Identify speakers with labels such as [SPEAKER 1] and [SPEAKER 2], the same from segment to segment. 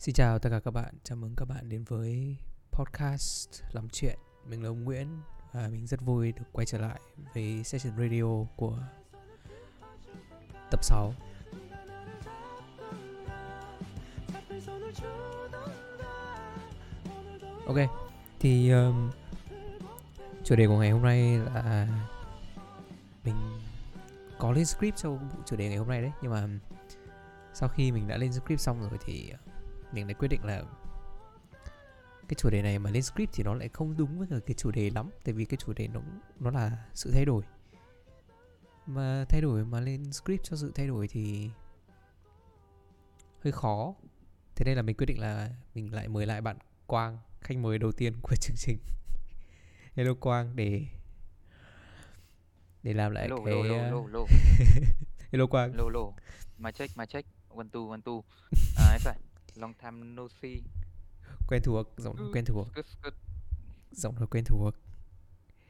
[SPEAKER 1] Xin chào tất cả các bạn, chào mừng các bạn đến với podcast Lắm Chuyện. Mình là ông Nguyễn và mình rất vui được quay trở lại với session radio của tập 6 Ok, thì um, chủ đề của ngày hôm nay là mình có lên script cho chủ đề ngày hôm nay đấy Nhưng mà sau khi mình đã lên script xong rồi thì mình lại quyết định là cái chủ đề này mà lên script thì nó lại không đúng với cái chủ đề lắm tại vì cái chủ đề nó nó là sự thay đổi mà thay đổi mà lên script cho sự thay đổi thì hơi khó thế nên là mình quyết định là mình lại mời lại bạn Quang khách mời đầu tiên của chương trình hello Quang để để làm lại
[SPEAKER 2] Hello,
[SPEAKER 1] cái
[SPEAKER 2] hello,
[SPEAKER 1] uh,
[SPEAKER 2] hello, hello,
[SPEAKER 1] hello Quang
[SPEAKER 2] hello, hello. My check, my check. One two, one two. À, phải. Long time no see.
[SPEAKER 1] quen thuộc giọng nói quen thuộc
[SPEAKER 2] Good, good.
[SPEAKER 1] giọng nói quen thuộc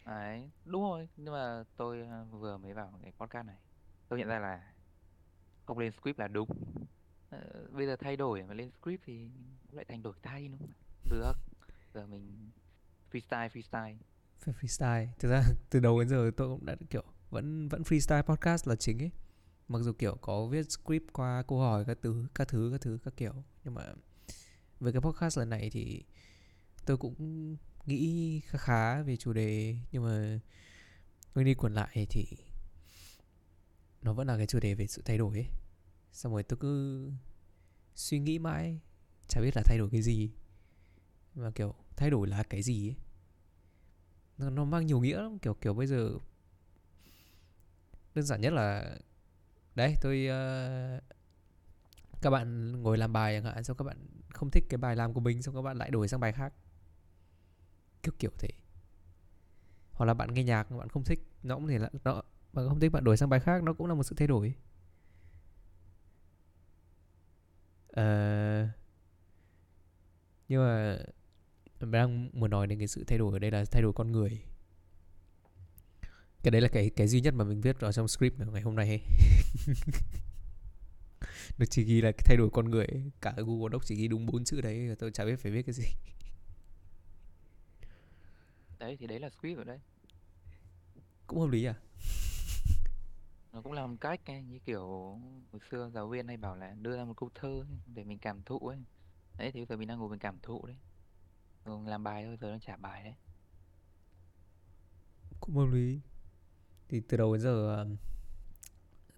[SPEAKER 2] Đấy, đúng rồi. Nhưng mà tôi à, vừa mới vào cái podcast này. Tôi nhận ra là không lên script là đúng. Ờ, bây giờ thay đổi mà lên script thì lại thành đổi thay đúng không? Được. Giờ mình freestyle, freestyle.
[SPEAKER 1] Phải freestyle thực ra từ đầu đến giờ tôi cũng đã kiểu vẫn vẫn freestyle podcast là chính ấy mặc dù kiểu có viết script qua câu hỏi các thứ các thứ các thứ các kiểu nhưng mà với cái podcast lần này thì tôi cũng nghĩ khá khá về chủ đề nhưng mà quay đi quẩn lại thì nó vẫn là cái chủ đề về sự thay đổi ấy. Xong rồi tôi cứ suy nghĩ mãi chả biết là thay đổi cái gì. Mà kiểu thay đổi là cái gì ấy. Nó, nó mang nhiều nghĩa lắm kiểu kiểu bây giờ đơn giản nhất là đấy tôi uh, các bạn ngồi làm bài chẳng hạn xong các bạn không thích cái bài làm của mình xong các bạn lại đổi sang bài khác. Kiểu kiểu thế. Hoặc là bạn nghe nhạc bạn không thích nó cũng thể là nó bạn không thích bạn đổi sang bài khác nó cũng là một sự thay đổi. Uh, nhưng mà mình đang muốn nói đến cái sự thay đổi ở đây là thay đổi con người cái đấy là cái cái duy nhất mà mình viết vào trong script ngày hôm nay ấy. nó chỉ ghi là thay đổi con người ấy. cả Google Docs chỉ ghi đúng bốn chữ đấy tôi chả biết phải viết cái gì
[SPEAKER 2] Đấy, thì đấy là script rồi đấy.
[SPEAKER 1] cũng hợp lý à
[SPEAKER 2] Nó cũng là một cách ấy, như kiểu hồi xưa giáo viên hay bảo là đưa ra một câu thơ ấy, để mình cảm thụ ấy. Đấy, thì bây giờ mình đang ngồi mình cảm thụ đấy. Rồi làm bài thôi, giờ đang trả bài đấy.
[SPEAKER 1] cũng hợp lý thì từ đầu đến giờ ờ,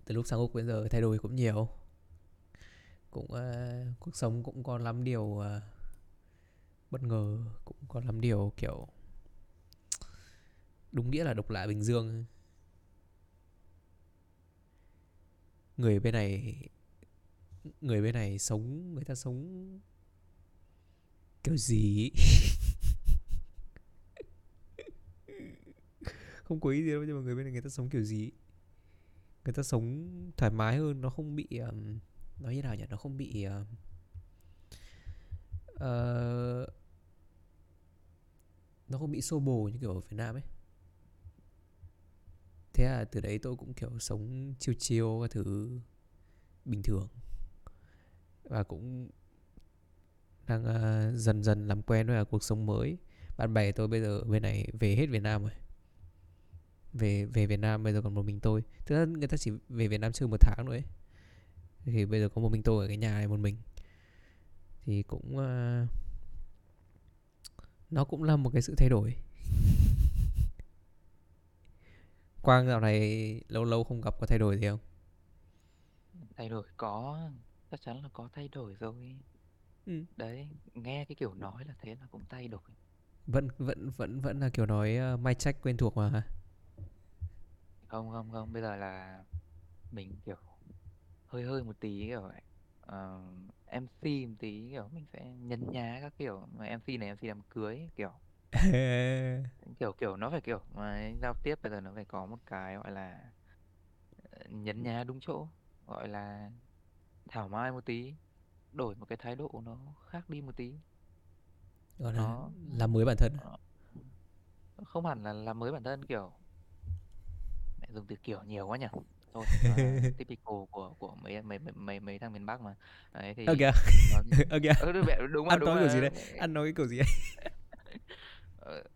[SPEAKER 1] từ lúc sang úc đến giờ thay đổi cũng nhiều. Cũng uh, cuộc sống cũng có lắm điều uh, bất ngờ cũng có lắm điều kiểu đúng nghĩa là độc lạ bình dương. Người bên này người bên này sống người ta sống kiểu gì ấy không có ý gì đâu nhưng mà người bên này người ta sống kiểu gì người ta sống thoải mái hơn nó không bị um, nói như nào nhỉ? Nó không bị uh, nó không bị xô bồ như kiểu ở Việt Nam ấy. Thế là từ đấy tôi cũng kiểu sống chiêu chiêu các thứ bình thường. Và cũng đang uh, dần dần làm quen với cuộc sống mới. Bạn bè tôi bây giờ bên này về hết Việt Nam rồi về về Việt Nam bây giờ còn một mình tôi thực ra người ta chỉ về Việt Nam chơi một tháng thôi ấy. thì bây giờ có một mình tôi ở cái nhà này một mình thì cũng ờ, nó cũng là một cái sự thay đổi Quang dạo này lâu lâu không gặp có thay đổi gì không
[SPEAKER 2] Thay đổi có, chắc chắn là có thay đổi rồi.
[SPEAKER 1] ừ.
[SPEAKER 2] Đấy, nghe cái kiểu nói là thế là cũng thay đổi.
[SPEAKER 1] vẫn vẫn vẫn vẫn là kiểu nói uh, mai check quen thuộc mà hả
[SPEAKER 2] Không, không, không, bây giờ là mình kiểu hơi hơi một tí kiểu. Ờ, MC một tí kiểu mình sẽ nhấn nhá các kiểu mà MC này MC đám cưới kiểu kiểu kiểu nó phải kiểu mà giao tiếp bây giờ nó phải có một cái gọi là ờ, nhấn nhá đúng chỗ gọi là thảo mai một tí đổi một cái thái độ nó khác đi một tí
[SPEAKER 1] gọi là
[SPEAKER 2] nó
[SPEAKER 1] làm mới bản thân à?
[SPEAKER 2] ờ, không hẳn là làm mới bản thân kiểu dùng từ kiểu nhiều quá nhỉ? Thôi là typical của của mấy mấy mấy mấy, mấy thằng miền Bắc mà. Đấy thì
[SPEAKER 1] ơ kìa.
[SPEAKER 2] ừ, đúng đúng
[SPEAKER 1] anh nói kiểu gì đấy? anh nói kiểu gì đấy?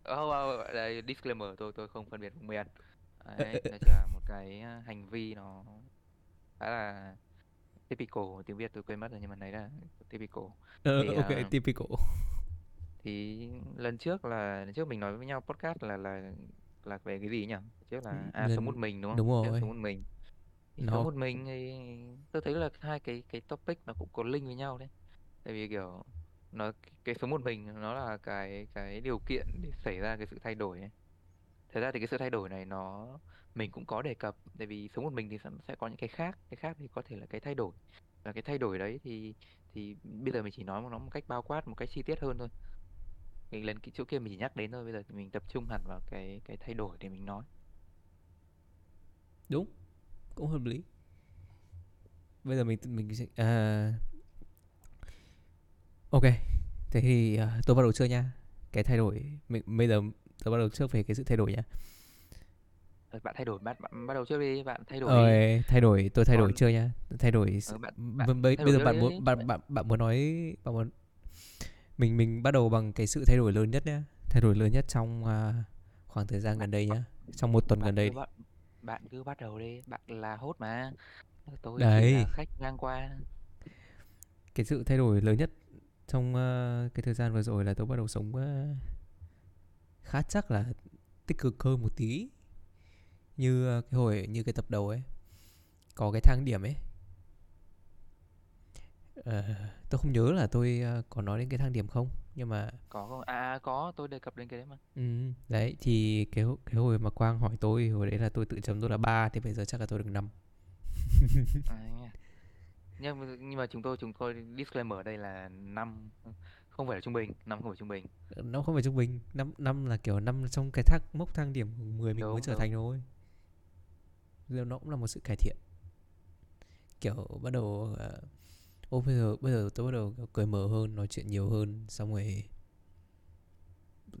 [SPEAKER 2] Không, không, đây disclaimer tôi tôi không phân biệt vùng miền. Đấy là một cái ờ, hành vi nó khá là typical tiếng Việt tôi quên mất rồi nhưng mà đấy là typical.
[SPEAKER 1] Ờ,
[SPEAKER 2] thì
[SPEAKER 1] ok
[SPEAKER 2] ờ,
[SPEAKER 1] typical.
[SPEAKER 2] thì lần trước là lần trước mình nói với nhau podcast là là là về cái gì nhỉ? Trước là à sống một mình đúng không?
[SPEAKER 1] đúng rồi.
[SPEAKER 2] sống một mình. Thì sống
[SPEAKER 1] nó
[SPEAKER 2] một mình thì tôi thấy là hai cái cái topic nó cũng có link với nhau đấy. Tại vì kiểu nó cái sống một mình nó là cái cái điều kiện để xảy ra cái sự thay đổi ấy. Thật ra thì cái sự thay đổi này nó mình cũng có đề cập tại vì sống một mình thì sẽ sẽ có những cái khác. Cái khác thì có thể là cái thay đổi. Và cái thay đổi đấy thì thì bây giờ mình chỉ nói nó một cách bao quát một cách chi tiết hơn thôi mình lần cái chỗ kia mình chỉ nhắc đến thôi bây giờ thì mình tập trung hẳn vào cái cái thay đổi để mình nói.
[SPEAKER 1] Đúng cũng hợp lý. Bây giờ mình mình sẽ à, ok thế thì à, tôi bắt đầu trước nha. Cái thay đổi mình bây giờ tôi bắt đầu trước về cái sự thay đổi nhá.
[SPEAKER 2] Thôi, bạn thay đổi bạn, bạn bắt đầu trước đi bạn thay đổi
[SPEAKER 1] Ơi, thay đổi tôi thay đổi
[SPEAKER 2] còn
[SPEAKER 1] chưa nhá. Thay đổi
[SPEAKER 2] ờ,
[SPEAKER 1] s-
[SPEAKER 2] bạn bạn
[SPEAKER 1] bây
[SPEAKER 2] thay
[SPEAKER 1] bây
[SPEAKER 2] đổi
[SPEAKER 1] giờ
[SPEAKER 2] trước
[SPEAKER 1] bạn
[SPEAKER 2] đi.
[SPEAKER 1] muốn bạn bạn bạn muốn nói bạn muốn mình mình bắt đầu bằng cái sự thay đổi lớn nhất nhá. Thay đổi lớn nhất trong à, khoảng thời gian gần đây nhá. trong một tuần
[SPEAKER 2] bạn
[SPEAKER 1] gần đây
[SPEAKER 2] bắt bạn cứ bắt đầu đi. Bạn là host mà. Tôi chỉ là
[SPEAKER 1] đấy.
[SPEAKER 2] khách ngang qua.
[SPEAKER 1] Cái sự thay đổi lớn nhất trong à, cái thời gian vừa rồi là tôi bắt đầu sống à, khá chắc là tích cực hơn một tí. Như à, cái hồi như cái tập đầu ấy. Có cái thang điểm ấy Ờ, tôi không nhớ là tôi à, có nói đến cái thang điểm không nhưng mà
[SPEAKER 2] có không? À à, có tôi đề cập đến cái đấy mà.
[SPEAKER 1] Ừ, đấy thì cái cái hồi mà Quang hỏi tôi hồi đấy là tôi tự chấm tôi là ba thì bây giờ chắc là tôi được năm.
[SPEAKER 2] À, nhưng mà- nhưng mà chúng tôi chúng tôi disclaimer ở đây là năm không phải là trung bình năm không phải trung bình.
[SPEAKER 1] Nó không phải trung bình năm năm là kiểu năm trong cái thang mốc thang điểm của 10 mình mới
[SPEAKER 2] đúng
[SPEAKER 1] trở
[SPEAKER 2] đúng.
[SPEAKER 1] thành thôi. Giờ nó cũng là một sự cải thiện. Kiểu bắt đầu à, ô bây giờ bây giờ tôi bắt đầu cởi mở hơn nói chuyện nhiều hơn xong rồi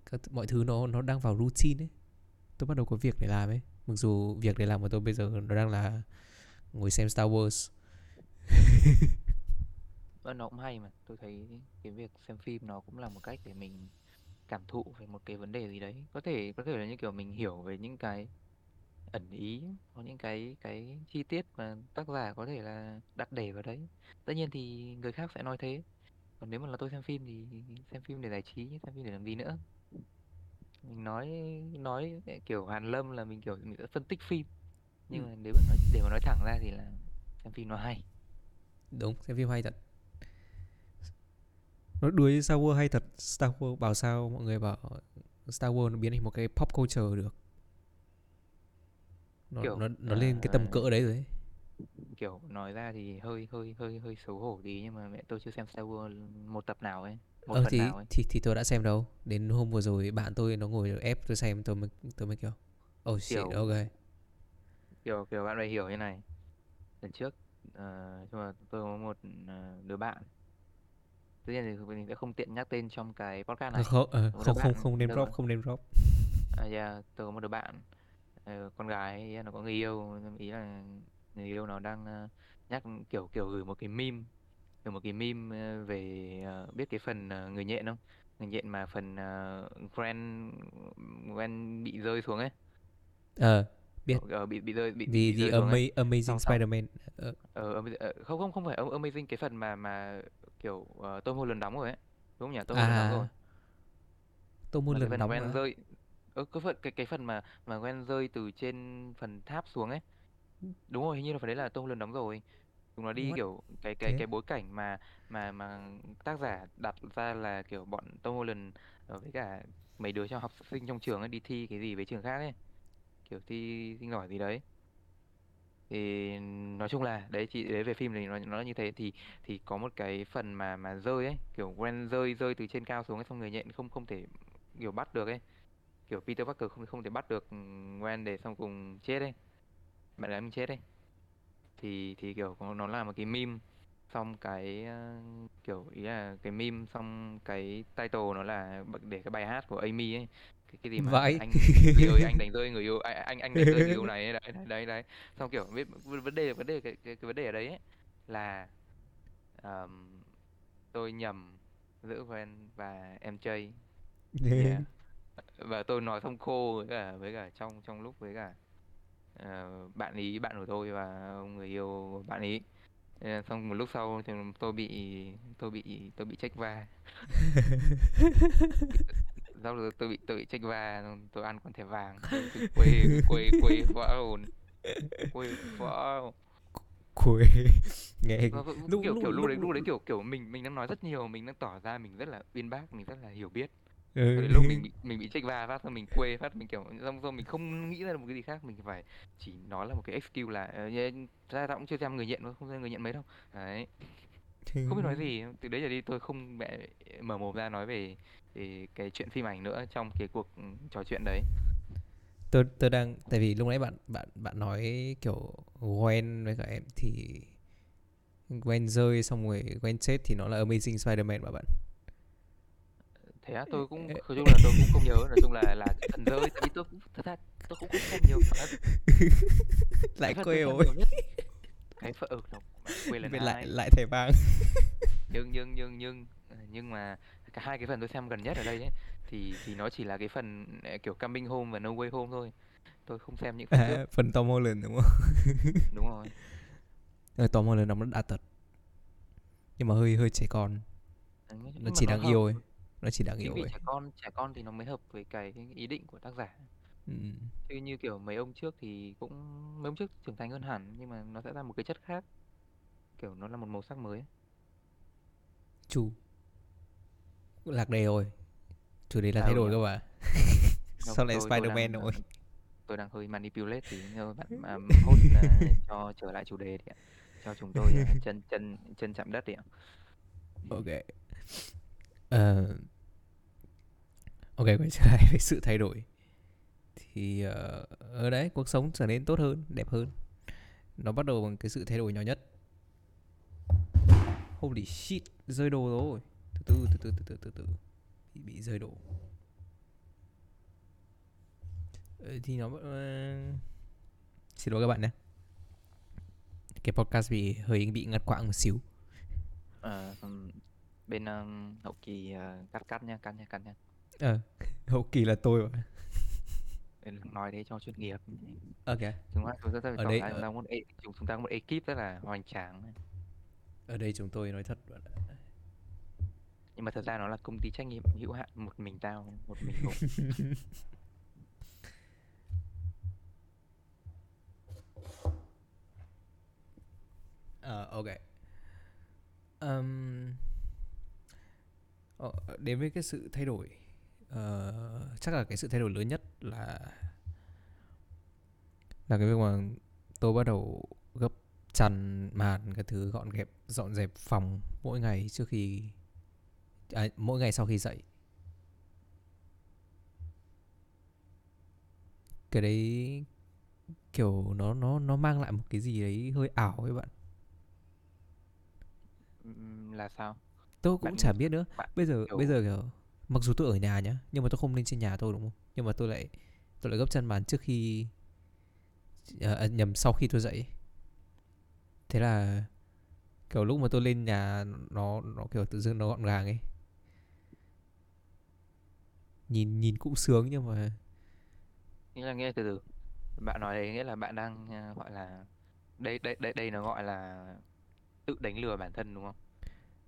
[SPEAKER 1] các, mọi thứ nó nó đang vào routine ấy. Tôi bắt đầu có việc để làm ấy. Mặc dù việc để làm của tôi bây giờ nó đang là ngồi xem Star Wars.
[SPEAKER 2] Vâng, nó cũng hay mà. Tôi thấy cái việc xem phim nó cũng là một cách để mình cảm thụ về một cái vấn đề gì đấy. Có thể có thể là như kiểu mình hiểu về những cái ẩn ý có những cái cái chi tiết mà tác giả có thể là đặt để vào đấy. Tất nhiên thì người khác sẽ nói thế. Còn nếu mà là tôi xem phim thì xem phim để giải trí xem phim để làm gì nữa. Mình nói nói kiểu Hàn Lâm là mình kiểu mình sẽ phân tích phim.
[SPEAKER 1] Ừ,
[SPEAKER 2] nhưng mà nếu mà nói để mà nói thẳng ra thì là xem phim nó hay.
[SPEAKER 1] Đúng xem phim hay thật. Nó đuối Star Wars hay thật? Star Wars bảo sao? Mọi người bảo Star Wars nó biến thành một cái pop culture được nó
[SPEAKER 2] kiểu
[SPEAKER 1] nó nó lên cái tầm
[SPEAKER 2] à,
[SPEAKER 1] cỡ đấy rồi ấy.
[SPEAKER 2] kiểu nói ra thì hơi hơi hơi hơi xấu hổ tí nhưng mà mẹ tôi chưa xem Star Wars một tập nào ấy một
[SPEAKER 1] ờ
[SPEAKER 2] phần
[SPEAKER 1] thì
[SPEAKER 2] nào ấy.
[SPEAKER 1] thì thì tôi đã xem đâu. Đến hôm vừa rồi bạn tôi nó ngồi ép tôi xem tôi mới tôi mới kiểu oh shit
[SPEAKER 2] kiểu
[SPEAKER 1] ok.
[SPEAKER 2] Kiểu kiểu bạn phải hiểu như này. Lần trước ờ, nhưng mà tôi có một ờ, đứa bạn. Tất nhiên thì mình sẽ không tiện nhắc tên trong cái podcast này.
[SPEAKER 1] Không ờ,
[SPEAKER 2] một đứa
[SPEAKER 1] không không không name
[SPEAKER 2] đứa,
[SPEAKER 1] drop không name drop.
[SPEAKER 2] À, yeah, tôi có một đứa bạn ờ, con gái ấy, nó có người yêu ý là người yêu nó đang ờ, nhắc kiểu kiểu gửi một cái meme gửi một cái meme ờ, về ờ, biết cái phần ờ, người nhện không? Người nhện mà phần uh, Gwen Gwen bị rơi xuống ấy.
[SPEAKER 1] Ờ biết.
[SPEAKER 2] Ờ, bị bị rơi bị
[SPEAKER 1] vì
[SPEAKER 2] bị
[SPEAKER 1] The
[SPEAKER 2] rơi xuống ấy.
[SPEAKER 1] Ama- Amazing
[SPEAKER 2] xong xong.
[SPEAKER 1] Spider-Man. Ờ,
[SPEAKER 2] ờ, Ama- ờ, không không không phải Am- Amazing cái phần mà mà kiểu uh, Tom Holland đóng rồi ấy. Đúng không nhỉ? Tom Holland đóng rồi
[SPEAKER 1] à. tôi một
[SPEAKER 2] mà cái
[SPEAKER 1] lần
[SPEAKER 2] phần
[SPEAKER 1] đóng
[SPEAKER 2] Gwen rơi ờ, cái phần cái cái phần mà mà Gwen rơi từ trên phần tháp xuống ấy. Đúng rồi hình như là phần đấy là Tom Holland đóng rồi. Chúng nó đi
[SPEAKER 1] what
[SPEAKER 2] kiểu cái cái
[SPEAKER 1] thế
[SPEAKER 2] cái bối cảnh mà mà mà tác giả đặt ra là kiểu bọn Tom Holland ờ, với cả mấy đứa trong học sinh trong trường ấy đi thi cái gì với trường khác ấy. Kiểu thi sinh giỏi gì đấy. Thì nói chung là đấy chị đấy về phim thì nó nó là như thế. Thì thì có một cái phần mà mà rơi ấy kiểu Gwen rơi rơi từ trên cao xuống ấy xong người nhện không không thể kiểu bắt được ấy kiểu Peter Parker không không thể bắt được Gwen để xong cùng chết ấy bạn gái mình chết ấy thì thì kiểu nó là một cái meme xong cái ờ, kiểu ý là cái meme xong cái title nó là để cái bài hát của Amy ấy cái cái gì mà
[SPEAKER 1] Vậy.
[SPEAKER 2] anh người ơi anh đánh rơi người yêu anh anh anh đánh rơi người yêu này đấy đấy đấy đấy xong kiểu biết vấn đề vấn đề cái, cái, cái vấn đề ở đấy ấy, là ờm, tôi nhầm giữa Gwen và Jay yeah. Và tôi nói không khô với cả với cả trong trong lúc với cả ờ, bạn ý bạn của tôi và người yêu bạn ý. Xong một lúc sau thì tôi bị tôi bị tôi bị trách va. Sau rồi tôi bị tôi bị trách va tôi ăn con thẻ vàng. Tôi, quê quê quê vỡ hồn. Quê vỡ
[SPEAKER 1] Quê. Nghe lúc
[SPEAKER 2] kiểu
[SPEAKER 1] lúc
[SPEAKER 2] kiểu lúc đấy
[SPEAKER 1] lúc
[SPEAKER 2] lúc đấy kiểu kiểu mình mình đang nói rất nhiều mình đang tỏ ra mình rất là uyên bác mình rất là hiểu biết
[SPEAKER 1] ừ.
[SPEAKER 2] Lúc mình bị mình bị trách va phát xong mình quê phát mình kiểu xong rồi mình không nghĩ ra được một cái gì khác mình phải chỉ nói là một cái excuse là ờ, ra tao cũng chưa xem người nhận không xem người nhận mấy đâu. Đấy. Không biết nói gì từ đấy giờ đi tôi không mẹ mở mồm ra nói về, về cái chuyện phim ảnh nữa trong cái cuộc trò chuyện đấy.
[SPEAKER 1] Tôi tôi đang tại vì lúc nãy bạn bạn bạn nói kiểu Gwen với cả em thì Gwen rơi xong rồi Gwen chết thì nó là Amazing Spider-Man mà bạn
[SPEAKER 2] thế á, tôi cũng nói chung là tôi cũng không nhớ nói chung là là phần rơi tại vì tôi cũng thật ra tôi cũng không nhiều phần
[SPEAKER 1] lại
[SPEAKER 2] Cái phần
[SPEAKER 1] quê rồi.
[SPEAKER 2] cái phần ừ, nó quê lần hai
[SPEAKER 1] lại lại thẻ vàng.
[SPEAKER 2] Nhưng nhưng nhưng nhưng ờ, nhưng mà cả hai cái phần tôi xem gần nhất ở đây ấy thì thì nó chỉ là cái phần ờ, kiểu Coming Home và No Way Home thôi. Tôi không xem những phần trước.
[SPEAKER 1] à, phần Tom Holland đúng không?
[SPEAKER 2] Đúng rồi.
[SPEAKER 1] Ờ, Tom Holland đóng rất đã tật nhưng mà hơi hơi trẻ con. Nó chỉ
[SPEAKER 2] nó
[SPEAKER 1] đáng yêu ấy nó chỉ đáng
[SPEAKER 2] chính
[SPEAKER 1] yêu
[SPEAKER 2] vì
[SPEAKER 1] ấy
[SPEAKER 2] trẻ con trẻ con thì nó mới hợp với cái, ý định của tác giả.
[SPEAKER 1] Ừ.
[SPEAKER 2] chứ như kiểu mấy ông trước thì cũng mấy ông trước trưởng thành hơn hẳn nhưng mà nó sẽ ra một cái chất khác. Kiểu nó là một màu sắc mới.
[SPEAKER 1] Chủ lạc đề rồi chủ đề là
[SPEAKER 2] À,
[SPEAKER 1] thay
[SPEAKER 2] ừ
[SPEAKER 1] đổi cơ mà.
[SPEAKER 2] Không,
[SPEAKER 1] sao lại
[SPEAKER 2] tôi- tôi
[SPEAKER 1] Spider-Man rồi.
[SPEAKER 2] tôi đang hơi manipulate thì nhờ bạn mà host ờ, cho trở lại chủ đề ạ. Cho chúng tôi ờ, chân chân chân chạm đất đi ạ.
[SPEAKER 1] Ok uh, ok quay trở lại với sự thay đổi. Thì uh, ở đấy cuộc sống trở nên tốt hơn đẹp hơn. Nó bắt đầu bằng cái sự thay đổi nhỏ nhất. Holy shit rơi đồ rồi. Từ từ từ từ từ từ từ từ. Bị, bị rơi đồ. Thì nó uh, xin lỗi các bạn nhé. Cái podcast bị hơi bị ngắt quãng một xíu.
[SPEAKER 2] Ờ, bên ừm, hậu kỳ ờ, cắt cắt nha cắt nha cắt nha
[SPEAKER 1] ờ hậu kỳ là tôi mà.
[SPEAKER 2] Nên nói thế cho chuyên nghiệp.
[SPEAKER 1] Ok.
[SPEAKER 2] Chúng ta chúng ta
[SPEAKER 1] Ở
[SPEAKER 2] tỏ
[SPEAKER 1] đây, ở-
[SPEAKER 2] chúng ta một e- chúng chúng ta một ekip rất là hoành tráng
[SPEAKER 1] ở đây chúng tôi nói thật
[SPEAKER 2] nhưng mà thật ra nó là công ty trách nhiệm hữu hạn một mình tao một mình hùng
[SPEAKER 1] Ờ, ok. Ừm, ờ, đến với cái sự thay đổi, uh, chắc là cái sự thay đổi lớn nhất là là cái việc mà tôi bắt đầu gấp chăn màn cái thứ gọn gẹp dọn dẹp phòng mỗi ngày trước khi à, mỗi ngày sau khi dậy. Cái đấy kiểu nó nó nó mang lại một cái gì đấy hơi ảo ấy bạn.
[SPEAKER 2] Là sao?
[SPEAKER 1] Tôi cũng
[SPEAKER 2] Bạn
[SPEAKER 1] chả biết nữa.
[SPEAKER 2] bạn
[SPEAKER 1] bây giờ
[SPEAKER 2] kiểu-
[SPEAKER 1] bây giờ kiểu mặc dù tôi ở nhà nhá nhưng mà tôi không lên trên nhà tôi đúng không? Nhưng mà tôi lại tôi lại gấp chân bàn trước khi à, à, nhầm sau khi tôi dậy. Thế là kiểu lúc mà tôi lên nhà nó nó kiểu tự dưng nó gọn gàng ấy. Nhìn nhìn cũng sướng nhưng mà
[SPEAKER 2] nghĩa là là từ từ. Bạn nói đấy nghĩa là bạn đang ờ, gọi là đây đây đây đây nó gọi là tự đánh lừa bản thân đúng không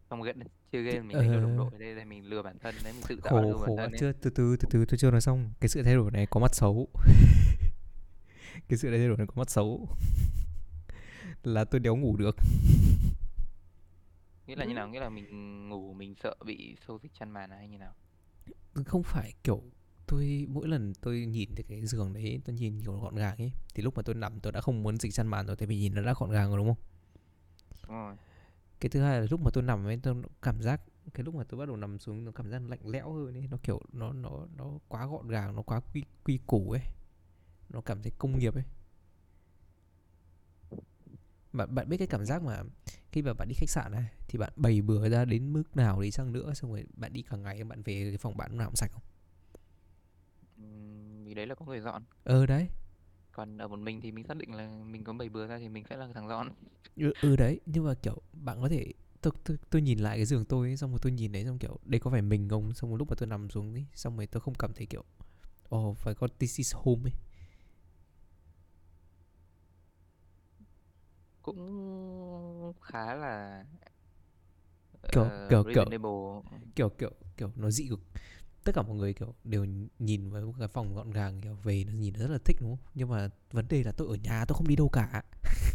[SPEAKER 2] không gần chơi game mình đánh lừa đồng
[SPEAKER 1] ờ.
[SPEAKER 2] đội đây đây mình lừa bản thân đấy mình tự tạo
[SPEAKER 1] khổ
[SPEAKER 2] lừa bản
[SPEAKER 1] khổ
[SPEAKER 2] thân ấy.
[SPEAKER 1] chưa? Từ từ từ từ tôi chưa nói xong. Cái sự thay đổi này có mặt xấu. Cái sự thay đổi này có mặt xấu. Là tôi đéo ngủ được.
[SPEAKER 2] Nghĩa là như nào? Nghĩa là mình ngủ mình sợ bị xô xích chăn màn hay như nào?
[SPEAKER 1] Không phải kiểu tôi mỗi lần tôi nhìn thấy cái giường đấy tôi nhìn kiểu gọn gàng ấy thì lúc mà tôi nằm tôi đã không muốn dịch chăn màn rồi tại vì nhìn nó đã gọn gàng rồi đúng không?
[SPEAKER 2] Đúng rồi
[SPEAKER 1] cái thứ hai là lúc mà tôi nằm ấy tôi cảm giác cái lúc mà tôi bắt đầu nằm xuống nó cảm giác lạnh lẽo hơn ấy nó kiểu nó nó nó quá gọn gàng nó quá quy quy củ ấy. Nó cảm thấy công nghiệp ấy. Bạn bạn biết cái cảm giác mà khi mà bạn đi khách sạn này thì bạn bày bừa ra đến mức nào đi chăng nữa xong rồi bạn đi cả ngày bạn về cái phòng bạn lúc nào cũng sạch không?
[SPEAKER 2] Vì đấy là có người dọn.
[SPEAKER 1] Ờ đấy
[SPEAKER 2] còn ở một mình thì mình xác định là mình có bày bừa ra thì mình sẽ là thằng dọn
[SPEAKER 1] ừ, ừ đấy nhưng mà kiểu bạn có thể tôi, tôi tôi nhìn lại cái giường tôi ấy, xong rồi tôi nhìn đấy xong kiểu đây có phải mình không? Xong một lúc mà tôi nằm xuống ấy xong rồi tôi không cảm thấy kiểu ồ oh, phải có this is home ấy.
[SPEAKER 2] Cũng khá là
[SPEAKER 1] kiểu
[SPEAKER 2] uh,
[SPEAKER 1] kiểu kiểu kiểu kiểu kiểu nó dị cực tất cả mọi người kiểu đều nhìn vào cái phòng gọn gàng kiểu về nó nhìn rất là thích đúng không? Nhưng mà vấn đề là tôi ở nhà tôi không đi đâu cả.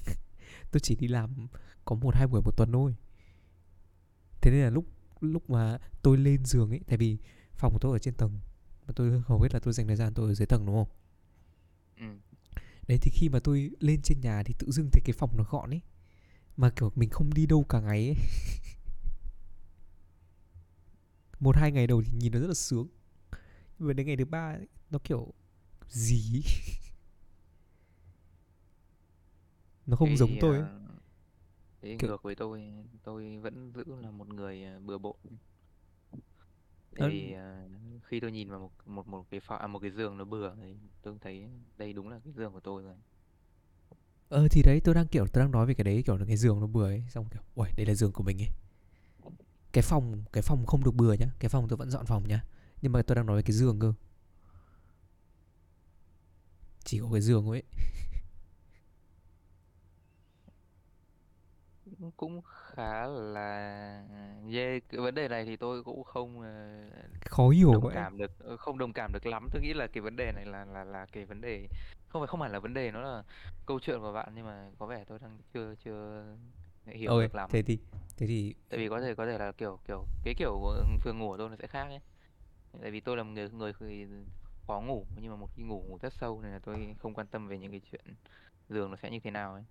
[SPEAKER 1] Tôi chỉ đi làm có một hai buổi một tuần thôi. Thế nên là lúc lúc mà tôi lên giường ấy tại vì phòng của tôi ở trên tầng mà tôi hầu hết là tôi dành thời gian tôi ở dưới tầng đúng không?
[SPEAKER 2] Ừ.
[SPEAKER 1] đấy thì khi mà tôi lên trên nhà thì tự dưng thấy cái phòng nó gọn ấy. Mà kiểu mình không đi đâu cả ngày ấy một hai ngày đầu thì nhìn nó rất là sướng. Nhưng mà đến ngày thứ ba ấy, nó kiểu gì nó không giống
[SPEAKER 2] thì
[SPEAKER 1] tôi ấy.
[SPEAKER 2] uh, thì
[SPEAKER 1] kiểu
[SPEAKER 2] ngược với tôi tôi vẫn giữ là một người ờ, bừa bộn. Tại
[SPEAKER 1] ờ,
[SPEAKER 2] vì ờ, khi tôi nhìn vào một một một cái phòng à, một cái giường nó bừa thì tôi thấy đây đúng là cái giường của tôi rồi.
[SPEAKER 1] Ờ thì đấy tôi đang kiểu tôi đang nói về cái đấy kiểu là cái giường nó bừa ấy xong kiểu ui đây là giường của mình ấy cái phòng cái phòng không được bừa nhá cái phòng tôi vẫn dọn phòng nhá. Nhưng mà tôi đang nói về cái giường cơ. Chỉ có cái giường thôi ấy.
[SPEAKER 2] Cũng khá là yeah, cái vấn đề này thì tôi cũng không ờ,
[SPEAKER 1] khó hiểu
[SPEAKER 2] đồng
[SPEAKER 1] vậy.
[SPEAKER 2] cảm được ờ, không đồng cảm được lắm. Tôi nghĩ là cái vấn đề này là là là cái vấn đề không phải không hẳn là vấn đề nó là câu chuyện của bạn nhưng mà có vẻ tôi đang chưa chưa hiểu
[SPEAKER 1] ok
[SPEAKER 2] được lắm.
[SPEAKER 1] thế thì thế thì
[SPEAKER 2] tại vì có thể có thể là kiểu kiểu cái kiểu của ngủ của tôi nó sẽ khác ấy. Tại vì tôi là một người người khó ngủ nhưng mà một khi ngủ ngủ rất sâu nên là tôi không quan tâm về những cái chuyện giường nó sẽ như thế nào ấy.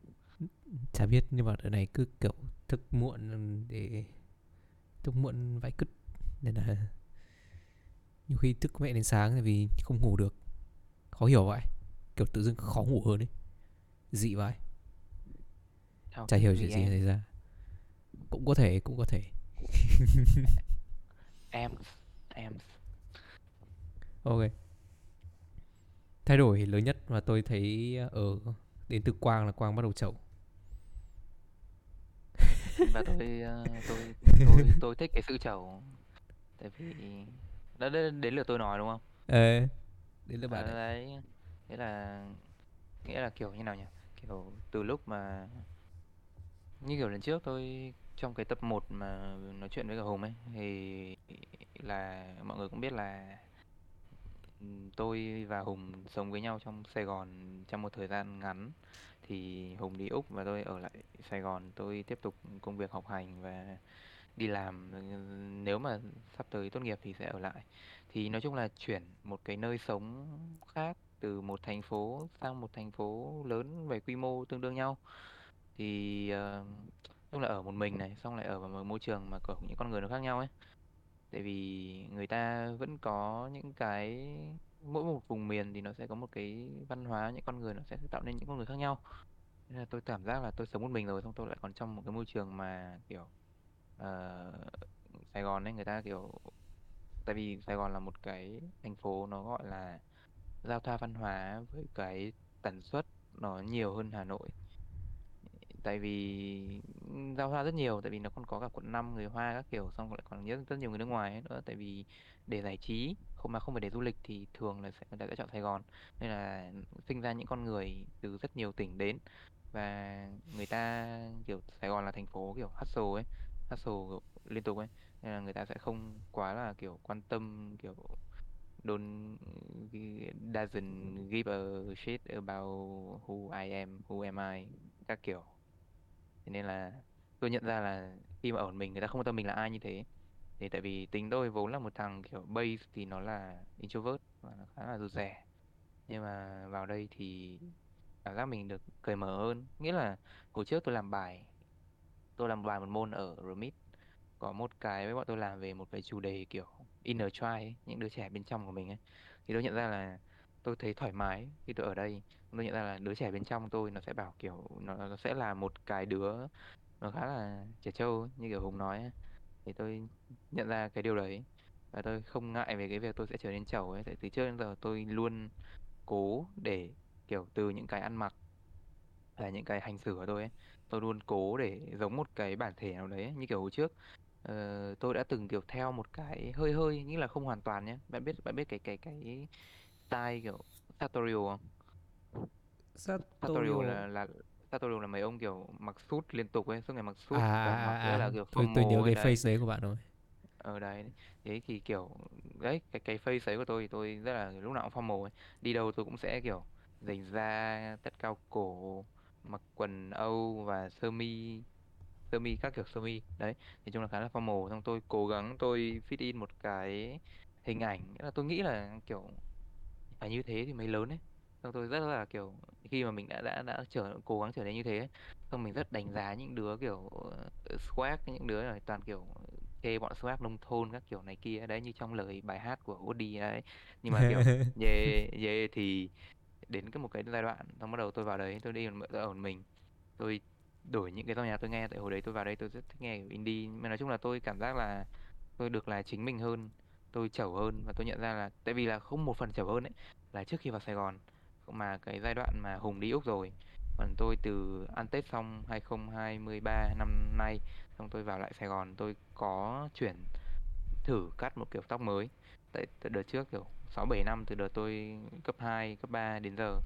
[SPEAKER 1] Chả biết nhưng mà đợt này cứ kiểu thức muộn để thức muộn vãi cứt. Nên là nhiều khi thức mẹ đến sáng vì không ngủ được. Khó hiểu vậy kiểu tự dưng khó ngủ hơn ấy. Dị vậy
[SPEAKER 2] sao
[SPEAKER 1] chả hiểu chuyện gì xảy ra. Cũng có thể cũng có thể.
[SPEAKER 2] Em em.
[SPEAKER 1] Ok. Thay đổi lớn nhất mà tôi thấy ở đến từ quang là quang bắt đầu chậu.
[SPEAKER 2] Và tôi ờ, tôi tôi tôi thích cái sự chẩu tại vì đã đến, đến lượt tôi nói đúng không?
[SPEAKER 1] Ê đến
[SPEAKER 2] à,
[SPEAKER 1] bạn đấy.
[SPEAKER 2] Đấy nghĩa là nghĩa là kiểu như nào nhỉ? Kiểu từ lúc mà như kiểu lần trước tôi trong cái tập một mà nói chuyện với cả Hùng ấy, thì là mọi người cũng biết là ừ, tôi và Hùng sống với nhau trong Sài Gòn trong một thời gian ngắn. Thì Hùng đi Úc và tôi ở lại Sài Gòn, tôi tiếp tục công việc học hành và đi làm. Nếu mà sắp tới tốt nghiệp thì sẽ ở lại. Thì nói chung là chuyển một cái nơi sống khác từ một thành phố sang một thành phố lớn về quy mô tương đương nhau thì ờ, chung là ở một mình này xong lại ở vào một môi trường mà có những con người nó khác nhau ấy. Tại vì người ta vẫn có những cái mỗi một vùng miền thì nó sẽ có một cái văn hóa những con người nó sẽ tạo nên những con người khác nhau. Nên là tôi cảm giác là tôi sống một mình rồi xong tôi lại còn trong một cái môi trường mà kiểu ờ, Sài Gòn ấy người ta kiểu tại vì Sài Gòn là một cái thành phố nó gọi là giao thoa văn hóa với cái tần suất nó nhiều hơn Hà Nội tại vì giao thoa rất nhiều tại vì nó còn có cả quận 5 người Hoa các kiểu xong lại còn rất, rất nhiều người nước ngoài ấy nữa. Tại vì để giải trí không mà không phải để du lịch thì thường là sẽ người ta sẽ chọn Sài Gòn. Nên là sinh ra những con người từ rất nhiều tỉnh đến. Và người ta kiểu Sài Gòn là thành phố kiểu hustle ấy hustle kiểu liên tục ấy. Nên là người ta sẽ không quá là kiểu quan tâm kiểu don't doesn't give a shit about who I am who am I các kiểu. Thế nên là tôi nhận ra là khi mà ở một mình người ta không quan tâm mình là ai như thế. Thì tại vì tính tôi vốn là một thằng kiểu base thì nó là introvert và nó khá là rụt rè. Nhưng mà vào đây thì cảm giác mình được cởi mở hơn. Nghĩa là hồi trước tôi làm bài tôi làm bài một môn ở Remit. Có một cái với bọn tôi làm về một cái chủ đề kiểu inner child ấy, những đứa trẻ bên trong của mình ấy. Thì tôi nhận ra là tôi thấy thoải mái khi tôi ở đây. Tôi nhận ra là đứa trẻ bên trong tôi nó sẽ bảo kiểu nó, nó sẽ là một cái đứa nó khá là trẻ trâu như kiểu Hùng nói thì tôi nhận ra cái điều đấy và tôi không ngại về cái việc tôi sẽ trở nên chẩu ấy. Tại từ trước đến giờ tôi luôn cố để kiểu từ những cái ăn mặc là những cái hành xử của tôi ấy tôi luôn cố để giống một cái bản thể nào đấy ấy. như kiểu hồi trước uh, tôi đã từng kiểu theo một cái hơi hơi nghĩa là không hoàn toàn nhé. Bạn biết bạn biết cái cái cái style kiểu sartorial không sartorial
[SPEAKER 1] Sartorial
[SPEAKER 2] là là sartorial là mấy ông kiểu mặc suit liên tục ấy suốt ngày mặc
[SPEAKER 1] à
[SPEAKER 2] suit và
[SPEAKER 1] à
[SPEAKER 2] mặc
[SPEAKER 1] à.
[SPEAKER 2] là
[SPEAKER 1] à
[SPEAKER 2] kiểu
[SPEAKER 1] tôi tôi nhớ cái
[SPEAKER 2] đấy.
[SPEAKER 1] face đấy của bạn rồi.
[SPEAKER 2] Ở đấy. Thế thì kiểu đấy cái cái face ấy của tôi thì tôi rất là lúc nào cũng formal ấy. Đi đâu tôi cũng sẽ kiểu giày da tất cao cổ mặc quần âu và sơ mi sơ mi các kiểu sơ mi. Đấy thì chung là khá là formal xong tôi cố gắng tôi fit in một cái hình ảnh. Nghĩa là tôi nghĩ là kiểu phải như thế thì mới lớn ấy. Xong tôi rất là kiểu khi mà mình đã đã đã trở cố gắng trở nên như thế ấy, xong mình rất đánh giá những đứa kiểu ờ, swag những đứa này toàn kiểu chê bọn swag nông thôn các kiểu này kia đấy như trong lời bài hát của Woody đấy. Nhưng mà kiểu về về thì đến cái một cái giai đoạn xong bắt đầu tôi vào đấy tôi đi một ở mình. Tôi đổi những cái dòng nhạc tôi nghe tại hồi đấy tôi vào đây tôi rất thích nghe kiểu indie. Mà nói chung là tôi cảm giác là tôi được là chính mình hơn tôi chẩu hơn và tôi nhận ra là, tại vì là không một phần chẩu hơn ấy, là trước khi vào Sài Gòn, mà cái giai đoạn mà Hùng đi Úc rồi. Còn tôi từ ăn Tết xong 2023 năm nay, xong tôi vào lại Sài Gòn, tôi có chuyển thử cắt một kiểu tóc mới. Tại từ đợt trước kiểu 6 7 năm, từ đợt tôi cấp 2 cấp 3 đến giờ,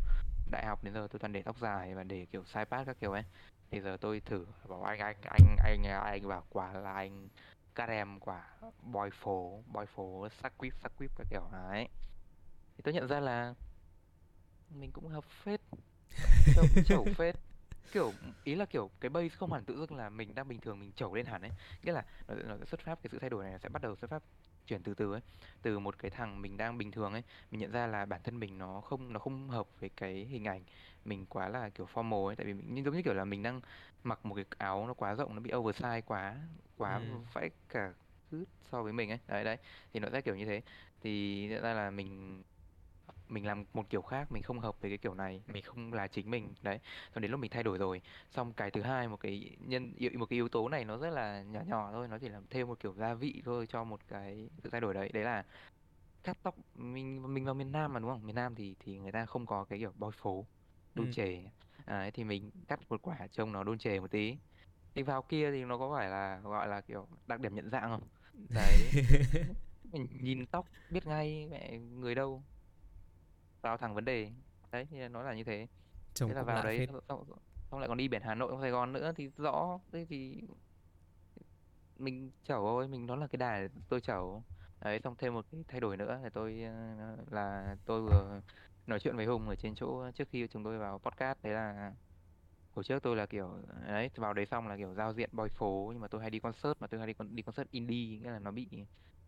[SPEAKER 2] đại học đến giờ tôi toàn để tóc dài và để kiểu side pat các kiểu ấy. Thì giờ tôi thử, bảo anh anh anh anh anh bảo, quả là anh cắt em quả boy phố boy phố sắc quýp sắc quýp các kiểu đấy. Thì tôi nhận ra là mình cũng hợp phết cũng chẩu phết. Kiểu ý là kiểu cái base không hẳn tự dưng là mình đang bình thường mình trẩu lên hẳn ấy. Nghĩa là nó, nó sẽ xuất phát cái sự thay đổi này sẽ bắt đầu xuất phát chuyển từ từ ấy từ một cái thằng mình đang bình thường ấy mình nhận ra là bản thân mình nó không nó không hợp với cái hình ảnh mình quá là kiểu formal ấy. Tại vì mình, giống như kiểu là mình đang mặc một cái áo nó quá rộng nó bị oversize quá quá
[SPEAKER 1] ừ.
[SPEAKER 2] vãi cả so với mình ấy. Đấy đấy thì nó sẽ kiểu như thế. Thì nhận ra là mình mình làm một kiểu khác mình không hợp với cái kiểu này mình không là chính mình. Đấy xong đến lúc mình thay đổi rồi. Xong cái thứ hai một cái nhân yếu- một cái yếu tố này nó rất là nhỏ nhỏ thôi nó chỉ làm thêm một kiểu gia vị thôi cho một cái sự thay đổi đấy. Đấy là cắt tóc mình mình vào miền Nam mà đúng không? Miền Nam thì thì người ta không có cái kiểu bói phố đôn
[SPEAKER 1] ừ.
[SPEAKER 2] chề đấy, thì mình cắt một quả trông nó đôn chề một tí. Thì vào kia thì nó có phải là gọi là kiểu đặc điểm nhận dạng không? Đấy. Mình nhìn tóc biết ngay mẹ người đâu vào thẳng vấn đề. Đấy thì nó là như thế.
[SPEAKER 1] Trông
[SPEAKER 2] thế là vào đấy xong, xong lại còn đi biển Hà Nội Sài Gòn nữa thì rõ. Thế thì mình chẩu thôi mình nó là cái đà để tôi chẩu. Đấy xong thêm một cái thay đổi nữa là tôi ờ, là tôi vừa nói chuyện với Hùng ở trên chỗ trước khi chúng tôi vào podcast. Đấy là hồi trước tôi là kiểu đấy vào đấy xong là kiểu giao diện boy phố nhưng mà tôi hay đi concert mà tôi hay đi con đi concert indie nghĩa là nó bị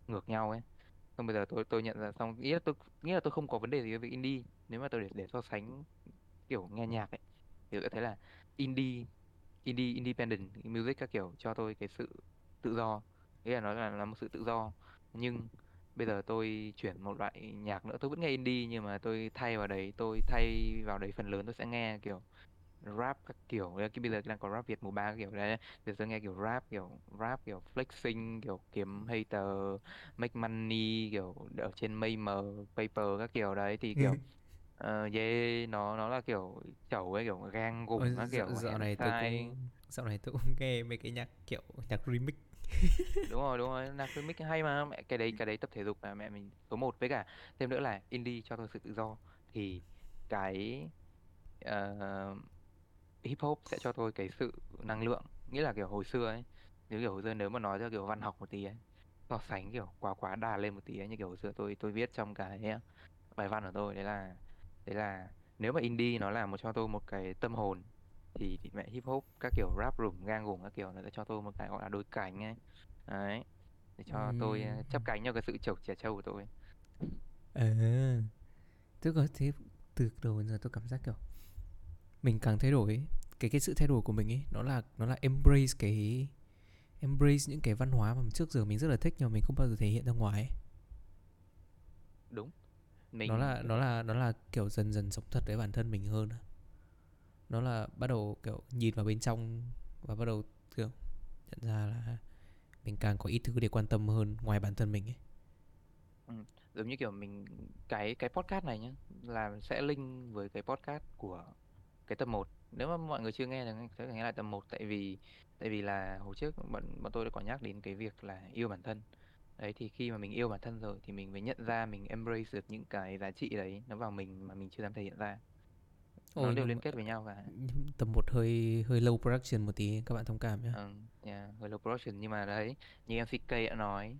[SPEAKER 2] ngược nhau ấy xong bây giờ tôi tôi nhận ra xong nghĩ là tôi nghĩ là tôi không có vấn đề gì với việc indie. Nếu mà tôi để để so sánh kiểu nghe nhạc ấy thì tôi sẽ thấy là indie indie independent music các kiểu cho tôi cái sự tự do. Nghĩa là nó là, là một sự tự do. Nhưng bây giờ tôi chuyển một loại nhạc nữa tôi vẫn nghe indie nhưng mà tôi thay vào đấy tôi thay vào đấy phần lớn tôi sẽ nghe kiểu rap các kiểu. Cái bây giờ đang có rap Việt mùa ba kiểu đấy thì tôi nghe kiểu rap kiểu rap kiểu flexing kiểu kiếm hater make money kiểu ở trên mây mờ paper các kiểu đấy thì kiểu uh, yeah, nó nó là kiểu chẩu ấy kiểu gang
[SPEAKER 1] Ôi,
[SPEAKER 2] gùng các
[SPEAKER 1] dạo,
[SPEAKER 2] kiểu
[SPEAKER 1] dạo này tôi cũng dạo này tôi cũng nghe mấy cái nhạc kiểu nhạc remix.
[SPEAKER 2] Đúng rồi đúng rồi nhạc remix hay mà. Mẹ cái đấy cái đấy tập thể dục là mẹ mình số một. Với cả thêm nữa là indie cho tôi sự tự do. Thì cái ờ, hip hop sẽ cho tôi cái sự năng lượng nghĩa là kiểu hồi xưa ấy nếu kiểu hồi xưa nếu mà nói theo kiểu văn học một tí ấy so sánh kiểu quá quá đà lên một tí ấy như kiểu hồi xưa tôi tôi viết trong cái bài văn của tôi đấy là đấy là nếu mà indie nó làm một cho tôi một cái tâm hồn thì, thì mẹ hip hop các kiểu rap rủng gang gủng các kiểu nó sẽ cho tôi một cái gọi là đôi cánh ấy đấy để cho tôi
[SPEAKER 1] Ừm.
[SPEAKER 2] ờ, chấp cánh cho cái sự trẩu trẻ trâu của tôi
[SPEAKER 1] à tức là thế từ đầu đến giờ tôi cảm giác kiểu mình càng thay đổi ấy, cái cái sự thay đổi của mình ấy nó là nó là embrace cái embrace những cái văn hóa mà trước giờ mình rất là thích nhưng mà mình không bao giờ thể hiện ra ngoài ấy.
[SPEAKER 2] đúng.
[SPEAKER 1] Nó
[SPEAKER 2] mình
[SPEAKER 1] là nó là nó là kiểu dần dần sống thật với bản thân mình hơn nó là bắt đầu kiểu nhìn vào bên trong và bắt đầu kiểu nhận ra là mình càng có ít thứ để quan tâm hơn ngoài bản thân mình ấy.
[SPEAKER 2] Ừm, giống như kiểu mình cái cái podcast này nhá là sẽ link với cái podcast của cái tập một nếu mà mọi người chưa nghe thì sẽ nghe lại tập một tại vì tại vì là hồi trước bọn bọn tôi đã có nhắc đến cái việc là yêu bản thân. Đấy thì khi mà mình yêu bản thân rồi thì mình mới nhận ra mình embrace được những cái giá trị đấy nó vào mình mà mình chưa dám thể hiện ra. Nó
[SPEAKER 1] ôi
[SPEAKER 2] đều
[SPEAKER 1] nhưng
[SPEAKER 2] liên kết với nhau cả
[SPEAKER 1] tầm một hơi hơi low production một tí các bạn thông cảm nhé
[SPEAKER 2] ừ, yeah, hơi low production. Nhưng mà đấy như em CK đã nói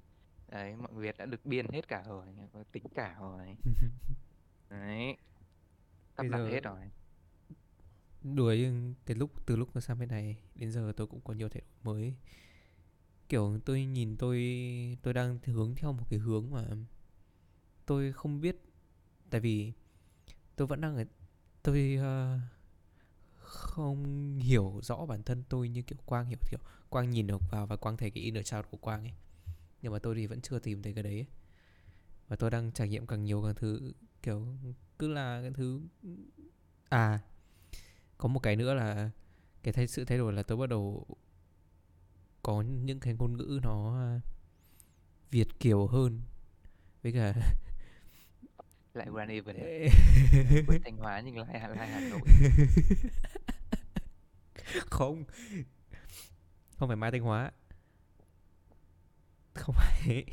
[SPEAKER 2] đấy mọi Việt đã được biên hết cả rồi tính cả rồi. Đấy đặt
[SPEAKER 1] giờ
[SPEAKER 2] hết rồi
[SPEAKER 1] đuổi cái lúc từ lúc nó sang bên này đến giờ tôi cũng có nhiều thay đổi mới. Kiểu tôi nhìn tôi tôi đang hướng theo một cái hướng mà tôi không biết. Tại vì tôi vẫn đang ở tôi uh, không hiểu rõ bản thân tôi như kiểu Quang hiểu kiểu Quang nhìn được vào và Quang thấy cái inner child của Quang ấy. Nhưng mà tôi thì vẫn chưa tìm thấy cái đấy. Ấy. và tôi đang trải nghiệm càng nhiều càng thứ kiểu cứ là cái thứ à có một cái nữa là cái thay sự thay đổi là tôi bắt đầu có những cái ngôn ngữ nó à, việt kiều hơn. Với cả
[SPEAKER 2] lại run even quê Thanh Hóa nhưng lại lại Hà Nội.
[SPEAKER 1] Không. Không phải mai thanh hóa. Không phải.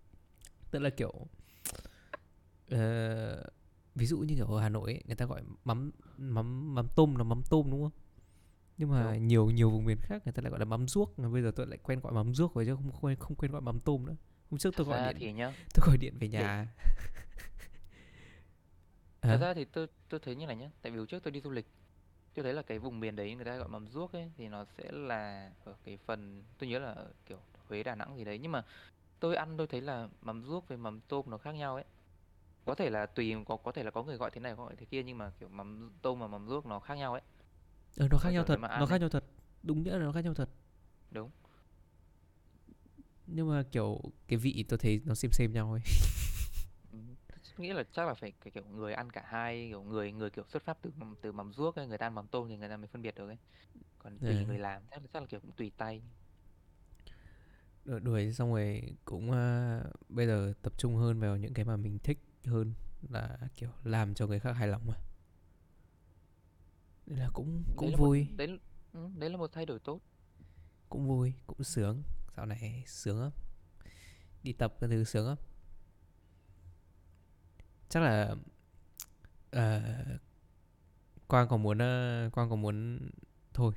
[SPEAKER 1] Tức là kiểu ờ, ví dụ như kiểu ở hà nội ấy, người ta gọi mắm mắm mắm tôm là mắm tôm đúng không? Nhưng mà
[SPEAKER 2] Đúng.
[SPEAKER 1] nhiều nhiều vùng miền khác người ta lại gọi là mắm ruốc mà bây giờ tôi lại quen gọi mắm ruốc rồi chứ không quen không quen gọi mắm tôm nữa. Hôm trước tôi gọi điện
[SPEAKER 2] thì nhá.
[SPEAKER 1] tôi gọi điện về nhà.
[SPEAKER 2] Thật ra thì tôi tôi thấy như này nhá tại vì hồi trước tôi đi du lịch tôi thấy là cái vùng miền đấy người ta gọi mắm ruốc ấy thì nó sẽ là ở cái phần tôi nhớ là kiểu Huế Đà Nẵng gì đấy nhưng mà tôi ăn tôi thấy là mắm ruốc với mắm tôm nó khác nhau ấy có thể là tùy có có thể là có người gọi thế này có gọi thế kia nhưng mà kiểu mắm tôm và mắm ruốc nó khác nhau ấy.
[SPEAKER 1] Ờ, nó khác
[SPEAKER 2] và
[SPEAKER 1] nhau thật nó khác
[SPEAKER 2] ấy.
[SPEAKER 1] nhau thật. Đúng nghĩa là nó khác nhau thật.
[SPEAKER 2] Đúng.
[SPEAKER 1] Nhưng mà kiểu cái vị tôi thấy nó xem xem nhau ấy.
[SPEAKER 2] Ừ, tôi nghĩ là chắc là phải cái kiểu người ăn cả hai kiểu người người kiểu xuất phát từ từ mắm ruốc ấy người ta ăn mắm tôm thì người ta mới phân biệt được ấy. Còn tùy
[SPEAKER 1] Ờ.
[SPEAKER 2] người làm chắc là, chắc là kiểu cũng tùy tay.
[SPEAKER 1] Đuổi, xong rồi cũng à, bây giờ tập trung hơn vào những cái mà mình thích hơn là kiểu làm cho người khác hài lòng mà. Nên là cũng
[SPEAKER 2] đấy
[SPEAKER 1] cũng
[SPEAKER 2] là một
[SPEAKER 1] vui.
[SPEAKER 2] đấy là- ừ, đấy là một thay đổi tốt.
[SPEAKER 1] Cũng vui cũng sướng. Dạo này sướng lắm. Đi tập cái thứ sướng lắm. Chắc là ờ, Quang còn muốn ờ, Quang còn muốn thôi.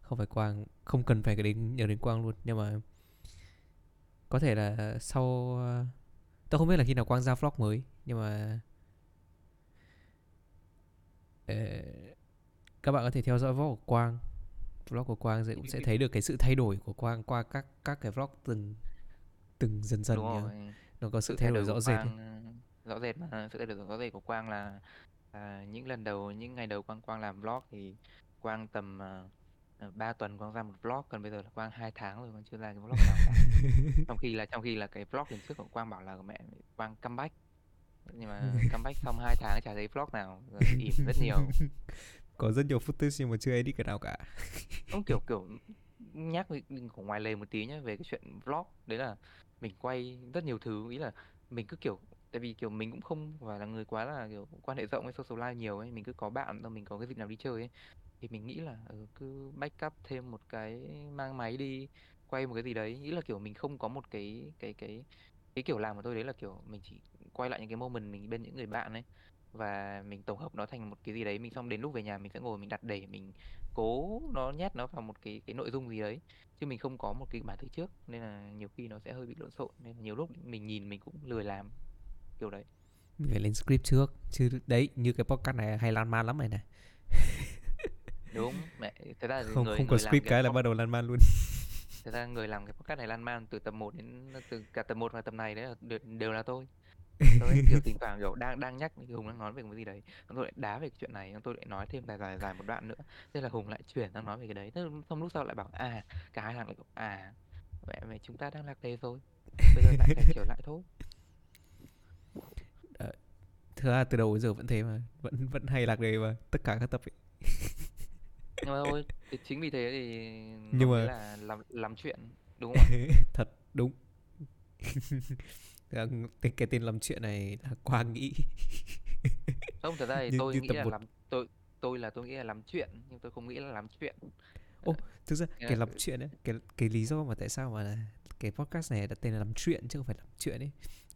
[SPEAKER 1] Không phải Quang không cần phải đến nhờ đến Quang luôn. Nhưng mà có thể là sau ờ, tôi không biết là khi nào Quang ra vlog mới nhưng mà ờ, các bạn có thể theo dõi vlog của Quang. Vlog của Quang sẽ cũng sẽ thấy được cái sự thay đổi của Quang qua các các cái vlog từng từng dần dần nhá. nó có sự
[SPEAKER 2] sự
[SPEAKER 1] thay đổi
[SPEAKER 2] đổi
[SPEAKER 1] rõ rệt.
[SPEAKER 2] Quang rõ rệt mà sự thay đổi rõ rệt của Quang là à, những lần đầu những ngày đầu Quang Quang làm vlog thì Quang tầm uh, 3 tuần Quang ra một vlog còn bây giờ là Quang hai tháng rồi Quang chưa ra cái vlog nào cả. Trong khi là trong khi là cái vlog lần trước của Quang bảo là mẹ Quang comeback. Nhưng mà comeback xong hai tháng chả thấy vlog nào rồi ỉm rất nhiều.
[SPEAKER 1] Có rất nhiều footage nhưng mà chưa edit cái nào cả.
[SPEAKER 2] Ông kiểu kiểu nhắc của ngoài lề một tí nhé về cái chuyện vlog. Đấy là mình quay rất nhiều thứ ý là mình cứ kiểu tại vì kiểu mình cũng không phải là người quá là kiểu quan hệ rộng hay social life nhiều ấy mình cứ có bạn rồi mình có cái dịp nào đi chơi ấy thì mình nghĩ là ừ, cứ backup thêm một cái mang máy đi quay một cái gì đấy. Nghĩ là kiểu mình không có một cái cái cái cái kiểu làm của tôi đấy là kiểu mình chỉ quay lại những cái moment mình bên những người bạn ấy. Và mình tổng hợp nó thành một cái gì đấy mình xong đến lúc về nhà mình sẽ ngồi mình đặt để mình cố nó nhét nó vào một cái cái nội dung gì đấy. Chứ mình không có một cái bản từ trước nên là nhiều khi nó sẽ hơi bị lộn xộn nên là nhiều lúc mình nhìn mình cũng lười làm kiểu đấy.
[SPEAKER 1] Mình phải lên script trước chứ đấy như cái podcast này hay lan man lắm này này.
[SPEAKER 2] đúng mẹ ra thì
[SPEAKER 1] không
[SPEAKER 2] người
[SPEAKER 1] không có script
[SPEAKER 2] cái
[SPEAKER 1] cái là bắt đầu lan man luôn.
[SPEAKER 2] Thật ra người làm cái podcast này lan man từ tập 1 đến từ cả tập 1 và tập này đấy là đều, đều là tôi. Tôi kiểu thỉnh thoảng kiểu đang đang nhắc hùng đang nói về cái gì đấy tôi lại đá về cái chuyện này tôi lại nói thêm dài dài dài một đoạn nữa. Thế là hùng lại chuyển sang nói về cái đấy. Thế xong lúc sau lại bảo à cả hai thằng lại bảo à mẹ mẹ chúng ta đang lạc đề rồi. Bây giờ lại phải trở lại thôi.
[SPEAKER 1] Thực ra từ đầu đến giờ vẫn thế mà vẫn vẫn hay lạc đề mà tất cả các tập ấy.
[SPEAKER 2] Nhưng mà thôi thì chính vì thế thì
[SPEAKER 1] Nhưng mà-
[SPEAKER 2] là làm làm chuyện đúng không
[SPEAKER 1] thật đúng cái, cái tên làm chuyện này là Quang nghĩ
[SPEAKER 2] không thật ra thì
[SPEAKER 1] như,
[SPEAKER 2] tôi
[SPEAKER 1] như
[SPEAKER 2] nghĩ là
[SPEAKER 1] một
[SPEAKER 2] làm tôi tôi là tôi nghĩ là làm chuyện nhưng tôi không nghĩ là làm chuyện
[SPEAKER 1] Ô, thực ra cái
[SPEAKER 2] là
[SPEAKER 1] làm chuyện ấy, cái cái lý do mà tại sao mà cái podcast này đặt tên là làm chuyện chứ không phải làm chuyện ấy.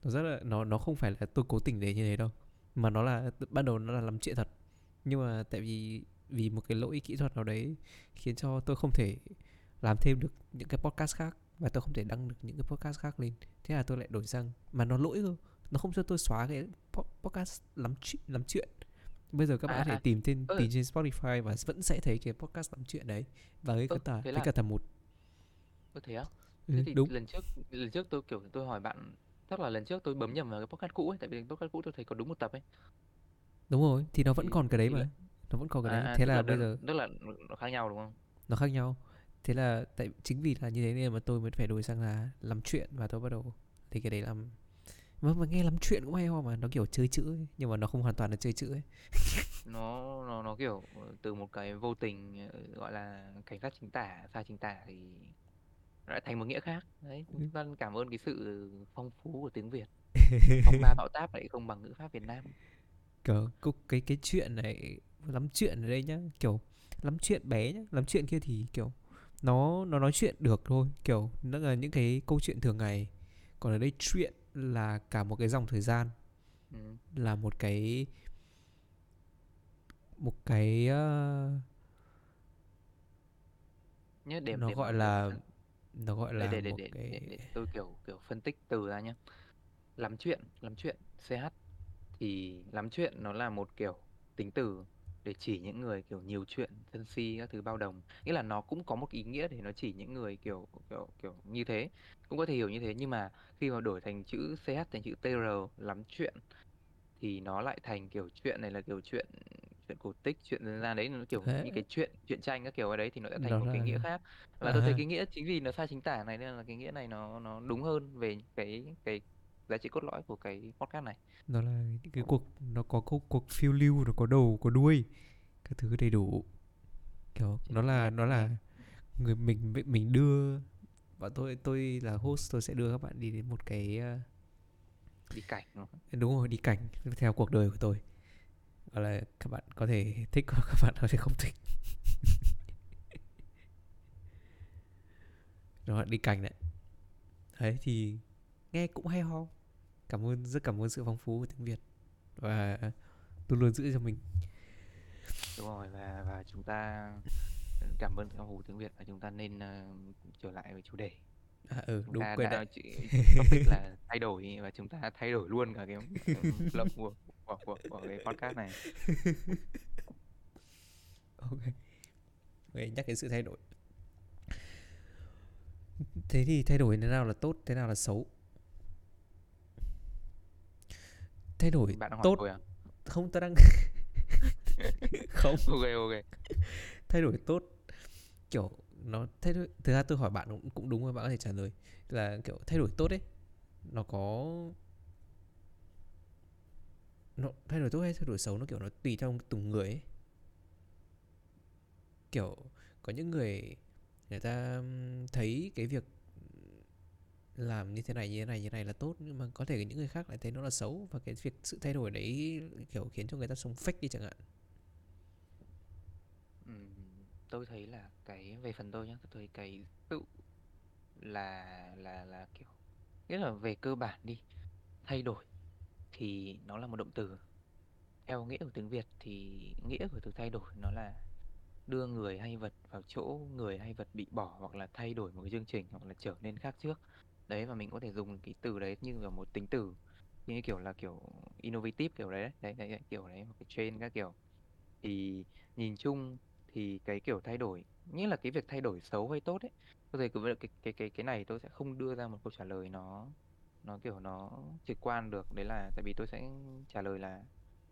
[SPEAKER 1] Nó rất là nó nó không phải là tôi cố tình để như thế đâu. Mà nó là ban đầu nó là làm chuyện thật. Nhưng mà tại vì vì một cái lỗi kỹ thuật nào đấy khiến cho tôi không thể làm thêm được những cái podcast khác và tôi không thể đăng được những cái podcast khác lên. Thế là tôi lại đổi sang mà nó lỗi cơ. Nó không cho tôi xóa cái po- podcast làm chuyện làm chuyện. Bây giờ các bạn
[SPEAKER 2] à
[SPEAKER 1] có thể
[SPEAKER 2] à
[SPEAKER 1] tìm trên
[SPEAKER 2] ơ
[SPEAKER 1] tìm trên Spotify và vẫn sẽ thấy cái podcast làm chuyện đấy và cái
[SPEAKER 2] ơ
[SPEAKER 1] cả
[SPEAKER 2] thế
[SPEAKER 1] cái
[SPEAKER 2] là
[SPEAKER 1] cả một
[SPEAKER 2] ơ thế á
[SPEAKER 1] ừ,
[SPEAKER 2] thì
[SPEAKER 1] đúng
[SPEAKER 2] lần trước lần trước tôi kiểu tôi hỏi bạn chắc là lần trước tôi bấm nhầm vào cái podcast cũ ấy tại vì podcast cũ tôi thấy có đúng một tập ấy
[SPEAKER 1] đúng rồi thì nó vẫn
[SPEAKER 2] thì
[SPEAKER 1] còn cái đấy
[SPEAKER 2] thì là
[SPEAKER 1] mà nó vẫn còn cái
[SPEAKER 2] à,
[SPEAKER 1] đấy.
[SPEAKER 2] à
[SPEAKER 1] thế
[SPEAKER 2] là
[SPEAKER 1] là bây giờ
[SPEAKER 2] tức là nó khác nhau đúng không?
[SPEAKER 1] Nó khác nhau. Thế là tại chính vì là như thế nên mà tôi mới phải đổi sang là làm chuyện và tôi bắt đầu thì cái đấy làm. Mà, mà nghe lắm chuyện cũng hay ho mà nó kiểu chơi chữ ấy. nhưng mà nó không hoàn toàn là chơi chữ ấy.
[SPEAKER 2] Nó nó nó kiểu từ một cái vô tình ờ, gọi là cảnh sát chính tả sai chính tả thì nó lại thành một nghĩa khác. Đấy
[SPEAKER 1] Ừ.
[SPEAKER 2] chúng ta cảm ơn cái sự phong phú của tiếng Việt. Phong ba bão táp lại không bằng ngữ pháp Việt Nam.
[SPEAKER 1] Cái cái cái chuyện này lắm chuyện ở đây nhá. Kiểu lắm chuyện bé nhá. Lắm chuyện kia thì kiểu nó nó nói chuyện được thôi. Kiểu nó là những cái câu chuyện thường ngày. Còn ở đây chuyện là cả một cái dòng thời gian.
[SPEAKER 2] Ừ.
[SPEAKER 1] là một cái một cái ờ,
[SPEAKER 2] nhớ để
[SPEAKER 1] nó
[SPEAKER 2] để
[SPEAKER 1] gọi
[SPEAKER 2] để
[SPEAKER 1] là nó gọi
[SPEAKER 2] để
[SPEAKER 1] là
[SPEAKER 2] để để
[SPEAKER 1] một
[SPEAKER 2] để, để,
[SPEAKER 1] cái
[SPEAKER 2] để tôi kiểu kiểu phân tích từ ra nhé lắm chuyện lắm chuyện CH thì lắm chuyện nó là một kiểu tính từ để chỉ những người kiểu nhiều chuyện sân si các thứ bao đồng. Nghĩa là nó cũng có một ý nghĩa để nó chỉ những người kiểu kiểu kiểu như thế cũng có thể hiểu như thế. Nhưng mà khi mà đổi thành chữ CH thành chữ TR lắm chuyện thì nó lại thành kiểu chuyện này là kiểu chuyện chuyện cổ tích chuyện dân gian đấy. Nó kiểu
[SPEAKER 1] thế
[SPEAKER 2] như cái chuyện chuyện tranh các kiểu ở đấy thì nó sẽ thành
[SPEAKER 1] nó
[SPEAKER 2] một cái nghĩa
[SPEAKER 1] là
[SPEAKER 2] khác. Và tôi thấy
[SPEAKER 1] à.
[SPEAKER 2] cái nghĩa chính vì nó sai chính tả này nên là cái nghĩa này nó nó đúng hơn về cái cái giá trị cốt lõi của cái podcast này.
[SPEAKER 1] Nó là cái cuộc nó có cuộc, cuộc phiêu lưu nó có đầu có đuôi các thứ đầy đủ. Kiểu nó là nó là người mình mình đưa. Và tôi tôi là host tôi sẽ đưa các bạn đi đến một cái ờ,
[SPEAKER 2] đi cảnh đúng không?
[SPEAKER 1] đúng rồi đi cảnh theo cuộc đời của tôi. Gọi là các bạn có thể thích hoặc các bạn có thể không thích. Đó đi cảnh đấy. Đấy thì nghe cũng hay ho cảm ơn rất cảm ơn sự phong phú của tiếng Việt và luôn luôn giữ cho mình.
[SPEAKER 2] Đúng rồi và và chúng ta cảm ơn các hủ tiếng Việt và chúng ta nên ờ, trở lại với chủ đề.
[SPEAKER 1] À, ừ
[SPEAKER 2] chúng
[SPEAKER 1] đúng
[SPEAKER 2] ta
[SPEAKER 1] quên
[SPEAKER 2] đã chỉ topic là thay đổi và chúng ta thay đổi luôn cả cái, flow của, của, của, của cái podcast này.
[SPEAKER 1] Ok. Vậy nhắc đến sự thay đổi. Thế thì thay đổi thế nào là tốt thế nào là xấu thay đổi
[SPEAKER 2] bạn
[SPEAKER 1] tốt
[SPEAKER 2] tôi à?
[SPEAKER 1] không ta đang không.
[SPEAKER 2] Ok ok.
[SPEAKER 1] Thay đổi tốt kiểu nó thay đổi thực ra tôi hỏi bạn cũng, cũng đúng rồi bạn có thể trả lời. Là kiểu thay đổi tốt ấy nó có nó thay đổi tốt hay thay đổi xấu nó kiểu nó tùy theo từng người ấy. Kiểu có những người người ta thấy cái việc làm như thế này, như thế này, như thế này là tốt. Nhưng mà có thể những người khác lại thấy nó là xấu và cái việc sự thay đổi đấy kiểu khiến cho người ta sống fake đi chẳng hạn.
[SPEAKER 2] Ừ, tôi thấy là cái, về phần tôi nhá, tôi thấy cái tự là là là kiểu, nghĩa là về cơ bản đi, thay đổi thì nó là một động từ. Theo nghĩa của tiếng Việt thì nghĩa của từ thay đổi nó là đưa người hay vật vào chỗ người hay vật bị bỏ hoặc là thay đổi một cái chương trình hoặc là trở nên khác trước đấy và mình có thể dùng cái từ đấy như là một tính từ như kiểu là kiểu innovative kiểu đấy đấy đấy, đấy kiểu đấy một cái trend các kiểu. Thì nhìn chung thì cái kiểu thay đổi nghĩa là cái việc thay đổi xấu hay tốt ấy tôi thấy cái cái cái cái cái này tôi sẽ không đưa ra một câu trả lời nó nó kiểu nó trực quan được. Đấy là tại vì tôi sẽ trả lời là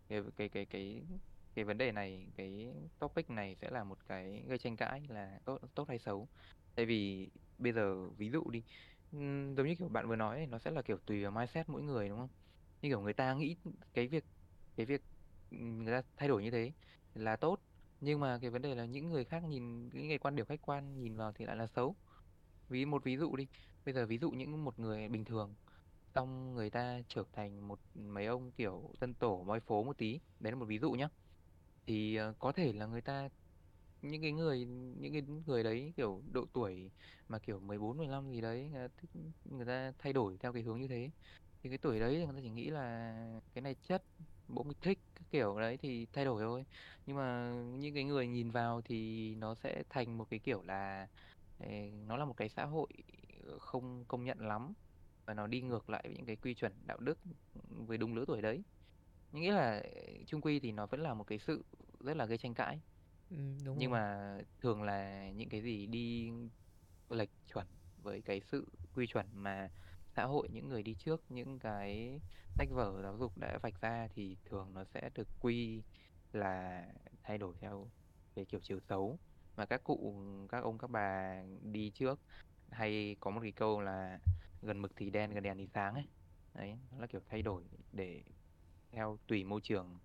[SPEAKER 2] cái cái cái cái cái vấn đề này cái topic này sẽ là một cái gây tranh cãi là tốt tốt hay xấu. Tại vì bây giờ ví dụ đi ừm, giống như kiểu bạn vừa nói ấy, nó sẽ là kiểu tùy vào mindset mỗi người đúng không? Như kiểu người ta nghĩ cái việc cái việc ừm, người ta thay đổi như thế là tốt nhưng mà cái vấn đề là những người khác nhìn những cái quan điểm khách quan nhìn vào thì lại là xấu. Ví một ví dụ đi bây giờ ví dụ những một người bình thường xong người ta trở thành một mấy ông kiểu dân tổ moi phố một tí đấy là một ví dụ nhá. Thì ờ, có thể là người ta những cái người những cái người đấy kiểu độ tuổi mà kiểu mười bốn mười lăm gì đấy người ta, thích, người ta thay đổi theo cái hướng như thế. Thì cái tuổi đấy thì người ta chỉ nghĩ là cái này chất bố mình thích cái kiểu đấy thì thay đổi thôi. Nhưng mà những cái người nhìn vào thì nó sẽ thành một cái kiểu là ờ, nó là một cái xã hội ờ, không công nhận lắm và nó đi ngược lại với những cái quy chuẩn đạo đức với đúng lứa tuổi đấy. Nghĩa là ờ, chung quy thì nó vẫn là một cái sự rất là gây tranh cãi
[SPEAKER 1] đúng
[SPEAKER 2] nhưng
[SPEAKER 1] rồi.
[SPEAKER 2] mà thường là những cái gì đi lệch chuẩn với cái sự quy chuẩn mà xã hội những người đi trước những cái sách vở giáo dục đã vạch ra thì thường nó sẽ được quy là thay đổi theo cái kiểu chiều xấu. Mà các cụ các ông các bà đi trước hay có một cái câu là gần mực thì đen gần đèn thì sáng ấy. Đấy nó là kiểu thay đổi để theo tùy môi trường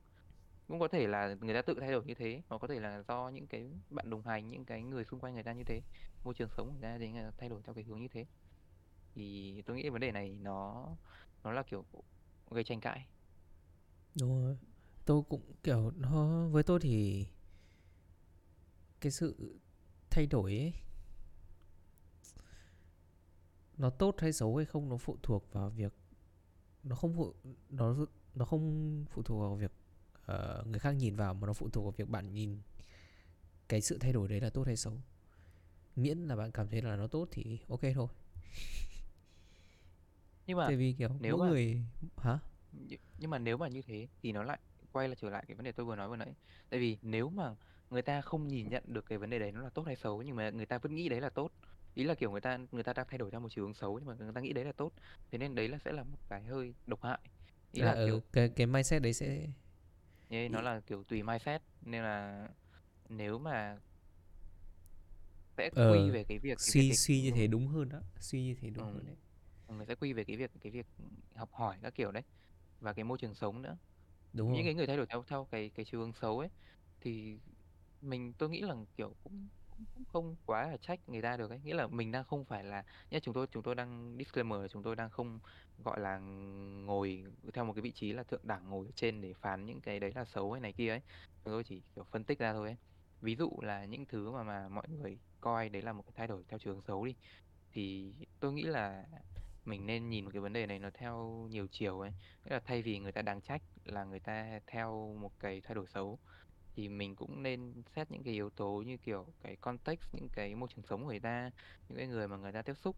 [SPEAKER 2] cũng có thể là người ta tự thay đổi như thế, hoặc có thể là do những cái bạn đồng hành, những cái người xung quanh người ta như thế, môi trường sống của người ta thì ờ, thay đổi theo cái hướng như thế. Thì tôi nghĩ vấn đề này nó nó là, kiểu, gây tranh cãi.
[SPEAKER 1] Đúng rồi. Tôi cũng, kiểu, nó, với tôi thì cái sự thay đổi ấy, nó tốt hay xấu hay không nó phụ thuộc vào việc, nó không phụ, nó nó không phụ thuộc vào việc ờ, người khác nhìn vào mà nó phụ thuộc vào việc bạn nhìn cái sự thay đổi đấy là tốt hay xấu. Miễn là bạn cảm thấy là nó tốt thì ok thôi.
[SPEAKER 2] Nhưng mà
[SPEAKER 1] tại vì kiểu
[SPEAKER 2] nếu
[SPEAKER 1] mỗi
[SPEAKER 2] mà
[SPEAKER 1] người hả?
[SPEAKER 2] Nh- nhưng mà nếu mà như thế thì nó lại quay lại trở lại cái vấn đề tôi vừa nói vừa nãy. Tại vì nếu mà người ta không nhìn nhận được cái vấn đề đấy nó là tốt hay xấu nhưng mà người ta vẫn nghĩ đấy là tốt. Ý là kiểu người ta người ta đang thay đổi theo một chiều hướng xấu nhưng mà người ta nghĩ đấy là tốt thế nên đấy là sẽ là một cái hơi độc hại. Ý
[SPEAKER 1] là
[SPEAKER 2] là
[SPEAKER 1] ở
[SPEAKER 2] kiểu
[SPEAKER 1] cái cái mindset đấy sẽ
[SPEAKER 2] như nó là kiểu tùy mindset nên là nếu mà sẽ quy
[SPEAKER 1] ờ
[SPEAKER 2] về cái việc cái
[SPEAKER 1] suy suy như thế
[SPEAKER 2] ừ,
[SPEAKER 1] đúng hơn đó suy như thế đúng hơn
[SPEAKER 2] ừ,
[SPEAKER 1] đấy.
[SPEAKER 2] Người sẽ quy về cái việc cái việc học hỏi các kiểu đấy và cái môi trường sống nữa.
[SPEAKER 1] Đúng
[SPEAKER 2] những
[SPEAKER 1] rồi.
[SPEAKER 2] cái người thay đổi theo theo cái cái chiều hướng xấu ấy thì mình tôi nghĩ là kiểu cũng cũng không quá là trách người ta được ấy. Nghĩa là mình đang không phải là nhé chúng tôi chúng tôi đang disclaimer là chúng tôi đang không, gọi là, ngồi theo một cái vị trí là thượng đẳng ngồi ở trên để phán những cái đấy là xấu hay này kia ấy. Chúng tôi chỉ, kiểu, phân tích ra thôi ấy. Ví dụ là những thứ mà mà mọi người coi đấy là một cái thay đổi theo trường xấu đi, thì tôi nghĩ là mình nên nhìn cái vấn đề này nó theo nhiều chiều ấy. Nghĩa là thay vì người ta đáng trách là người ta theo một cái thay đổi xấu thì mình cũng nên xét những cái yếu tố như, kiểu, cái context, những cái môi trường sống của người ta, những cái người mà người ta tiếp xúc.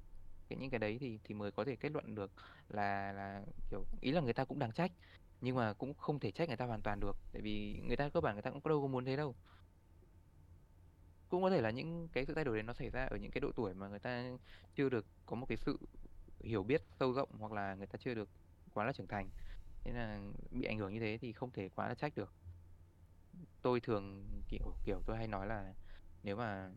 [SPEAKER 2] Cái những cái đấy thì thì mới có thể kết luận được là là, kiểu, ý là người ta cũng đáng trách, nhưng mà cũng không thể trách người ta hoàn toàn được, tại vì người ta cơ bản người ta cũng đâu có muốn thế đâu. Cũng có thể là những cái sự thay đổi đấy nó xảy ra ở những cái độ tuổi mà người ta chưa được có một cái sự hiểu biết sâu rộng hoặc là người ta chưa được quá là trưởng thành. Thế là bị ảnh hưởng như thế thì không thể quá là trách được tôi thường kiểu kiểu tôi hay nói là nếu mà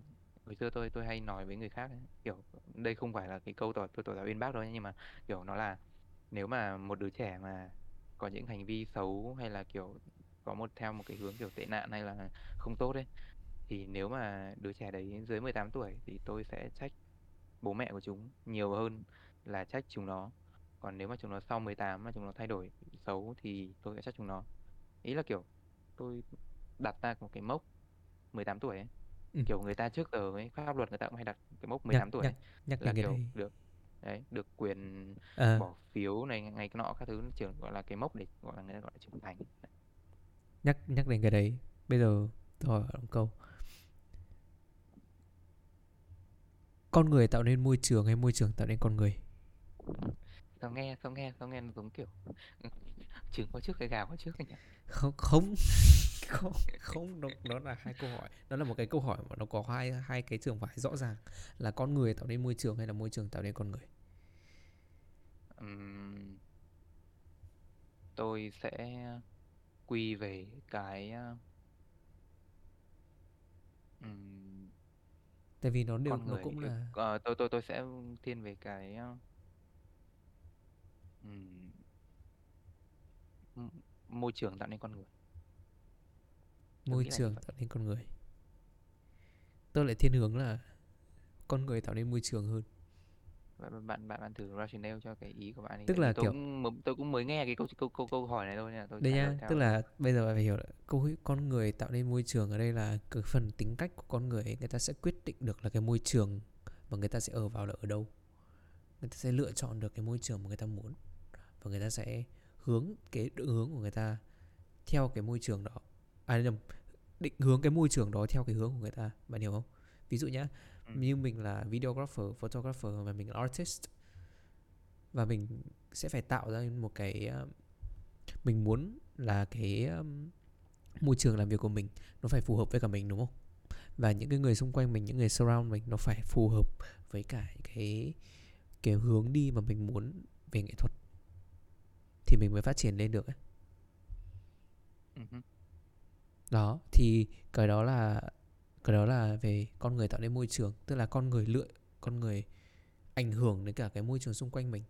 [SPEAKER 2] hồi xưa tôi tôi hay nói với người khác ấy, kiểu đây không phải là cái câu tỏ tôi tỏ ra uyên bác đâu nhưng mà kiểu nó là nếu mà một đứa trẻ mà có những hành vi xấu hay là kiểu có một theo một cái hướng kiểu tệ nạn hay là không tốt ấy thì nếu mà đứa trẻ đấy dưới 18 tuổi thì tôi sẽ trách bố mẹ của chúng nhiều hơn là trách chúng nó. Còn nếu mà chúng nó sau 18 mà chúng nó thay đổi xấu thì tôi sẽ trách chúng nó. Ý là kiểu tôi đặt ra một cái mốc 18 tuổi ấy.
[SPEAKER 1] Ừ.
[SPEAKER 2] kiểu người ta trước giờ ấy pháp luật người ta cũng hay đặt cái mốc
[SPEAKER 1] nhắc
[SPEAKER 2] 18 tuổi
[SPEAKER 1] nhắc
[SPEAKER 2] ấy,
[SPEAKER 1] nhắc
[SPEAKER 2] là kiểu
[SPEAKER 1] đấy.
[SPEAKER 2] được đấy được quyền
[SPEAKER 1] ờ.
[SPEAKER 2] bỏ phiếu này ngày cái nọ các thứ trưởng gọi là cái mốc để gọi là người ta gọi là trưởng thành.
[SPEAKER 1] Nhắc nhắc đến cái đấy bây giờ tôi hỏi một câu. Con người tạo nên môi trường hay môi trường tạo nên con người?
[SPEAKER 2] Sao nghe sao nghe sao nghe nó giống kiểu trứng có trước cái gà có trước ấy nhỉ?
[SPEAKER 1] Không không. Không không nó, nó là hai câu hỏi. Nó là một cái câu hỏi mà nó có hai hai cái trường phái rõ ràng. Là con người tạo nên môi trường hay là môi trường tạo nên con người?
[SPEAKER 2] Ừm, tôi sẽ quy về cái ừm,
[SPEAKER 1] tại vì nó đều
[SPEAKER 2] con
[SPEAKER 1] nó
[SPEAKER 2] người.
[SPEAKER 1] cũng là
[SPEAKER 2] ờ, tôi tôi tôi sẽ thiên về cái ừm, m- môi trường tạo nên con người. Tôi
[SPEAKER 1] môi trường tạo nên con người. Tôi lại thiên hướng là con người tạo nên môi trường hơn.
[SPEAKER 2] Bạn bạn bạn, bạn thử rationale cho cái ý của bạn đi.
[SPEAKER 1] Tức
[SPEAKER 2] tại
[SPEAKER 1] là
[SPEAKER 2] tôi
[SPEAKER 1] kiểu
[SPEAKER 2] cũng tôi cũng mới nghe cái câu câu câu câu hỏi này thôi nên là tôi
[SPEAKER 1] đây nhá tức là bây giờ bạn phải hiểu là câu con người tạo nên môi trường ở đây là cái phần tính cách của con người ấy, người ta sẽ quyết định được là cái môi trường mà người ta sẽ ở vào là ở đâu. Người ta sẽ lựa chọn được cái môi trường mà người ta muốn và người ta sẽ hướng cái định hướng của người ta theo cái môi trường đó. À nhầm định hướng cái môi trường đó theo cái hướng của người ta bạn hiểu không? Ví dụ nhá
[SPEAKER 2] ừ.
[SPEAKER 1] như mình là videographer photographer và mình là artist và mình sẽ phải tạo ra một cái uh, mình muốn là cái um, môi trường làm việc của mình nó phải phù hợp với cả mình đúng không? Và những cái người xung quanh mình những người surround mình nó phải phù hợp với cả cái cái hướng đi mà mình muốn về nghệ thuật thì mình mới phát triển lên được ấy.
[SPEAKER 2] Ừ
[SPEAKER 1] đó thì cái đó là cái đó là về con người tạo nên môi trường tức là con người lựa con người ảnh hưởng đến cả cái môi trường xung quanh mình.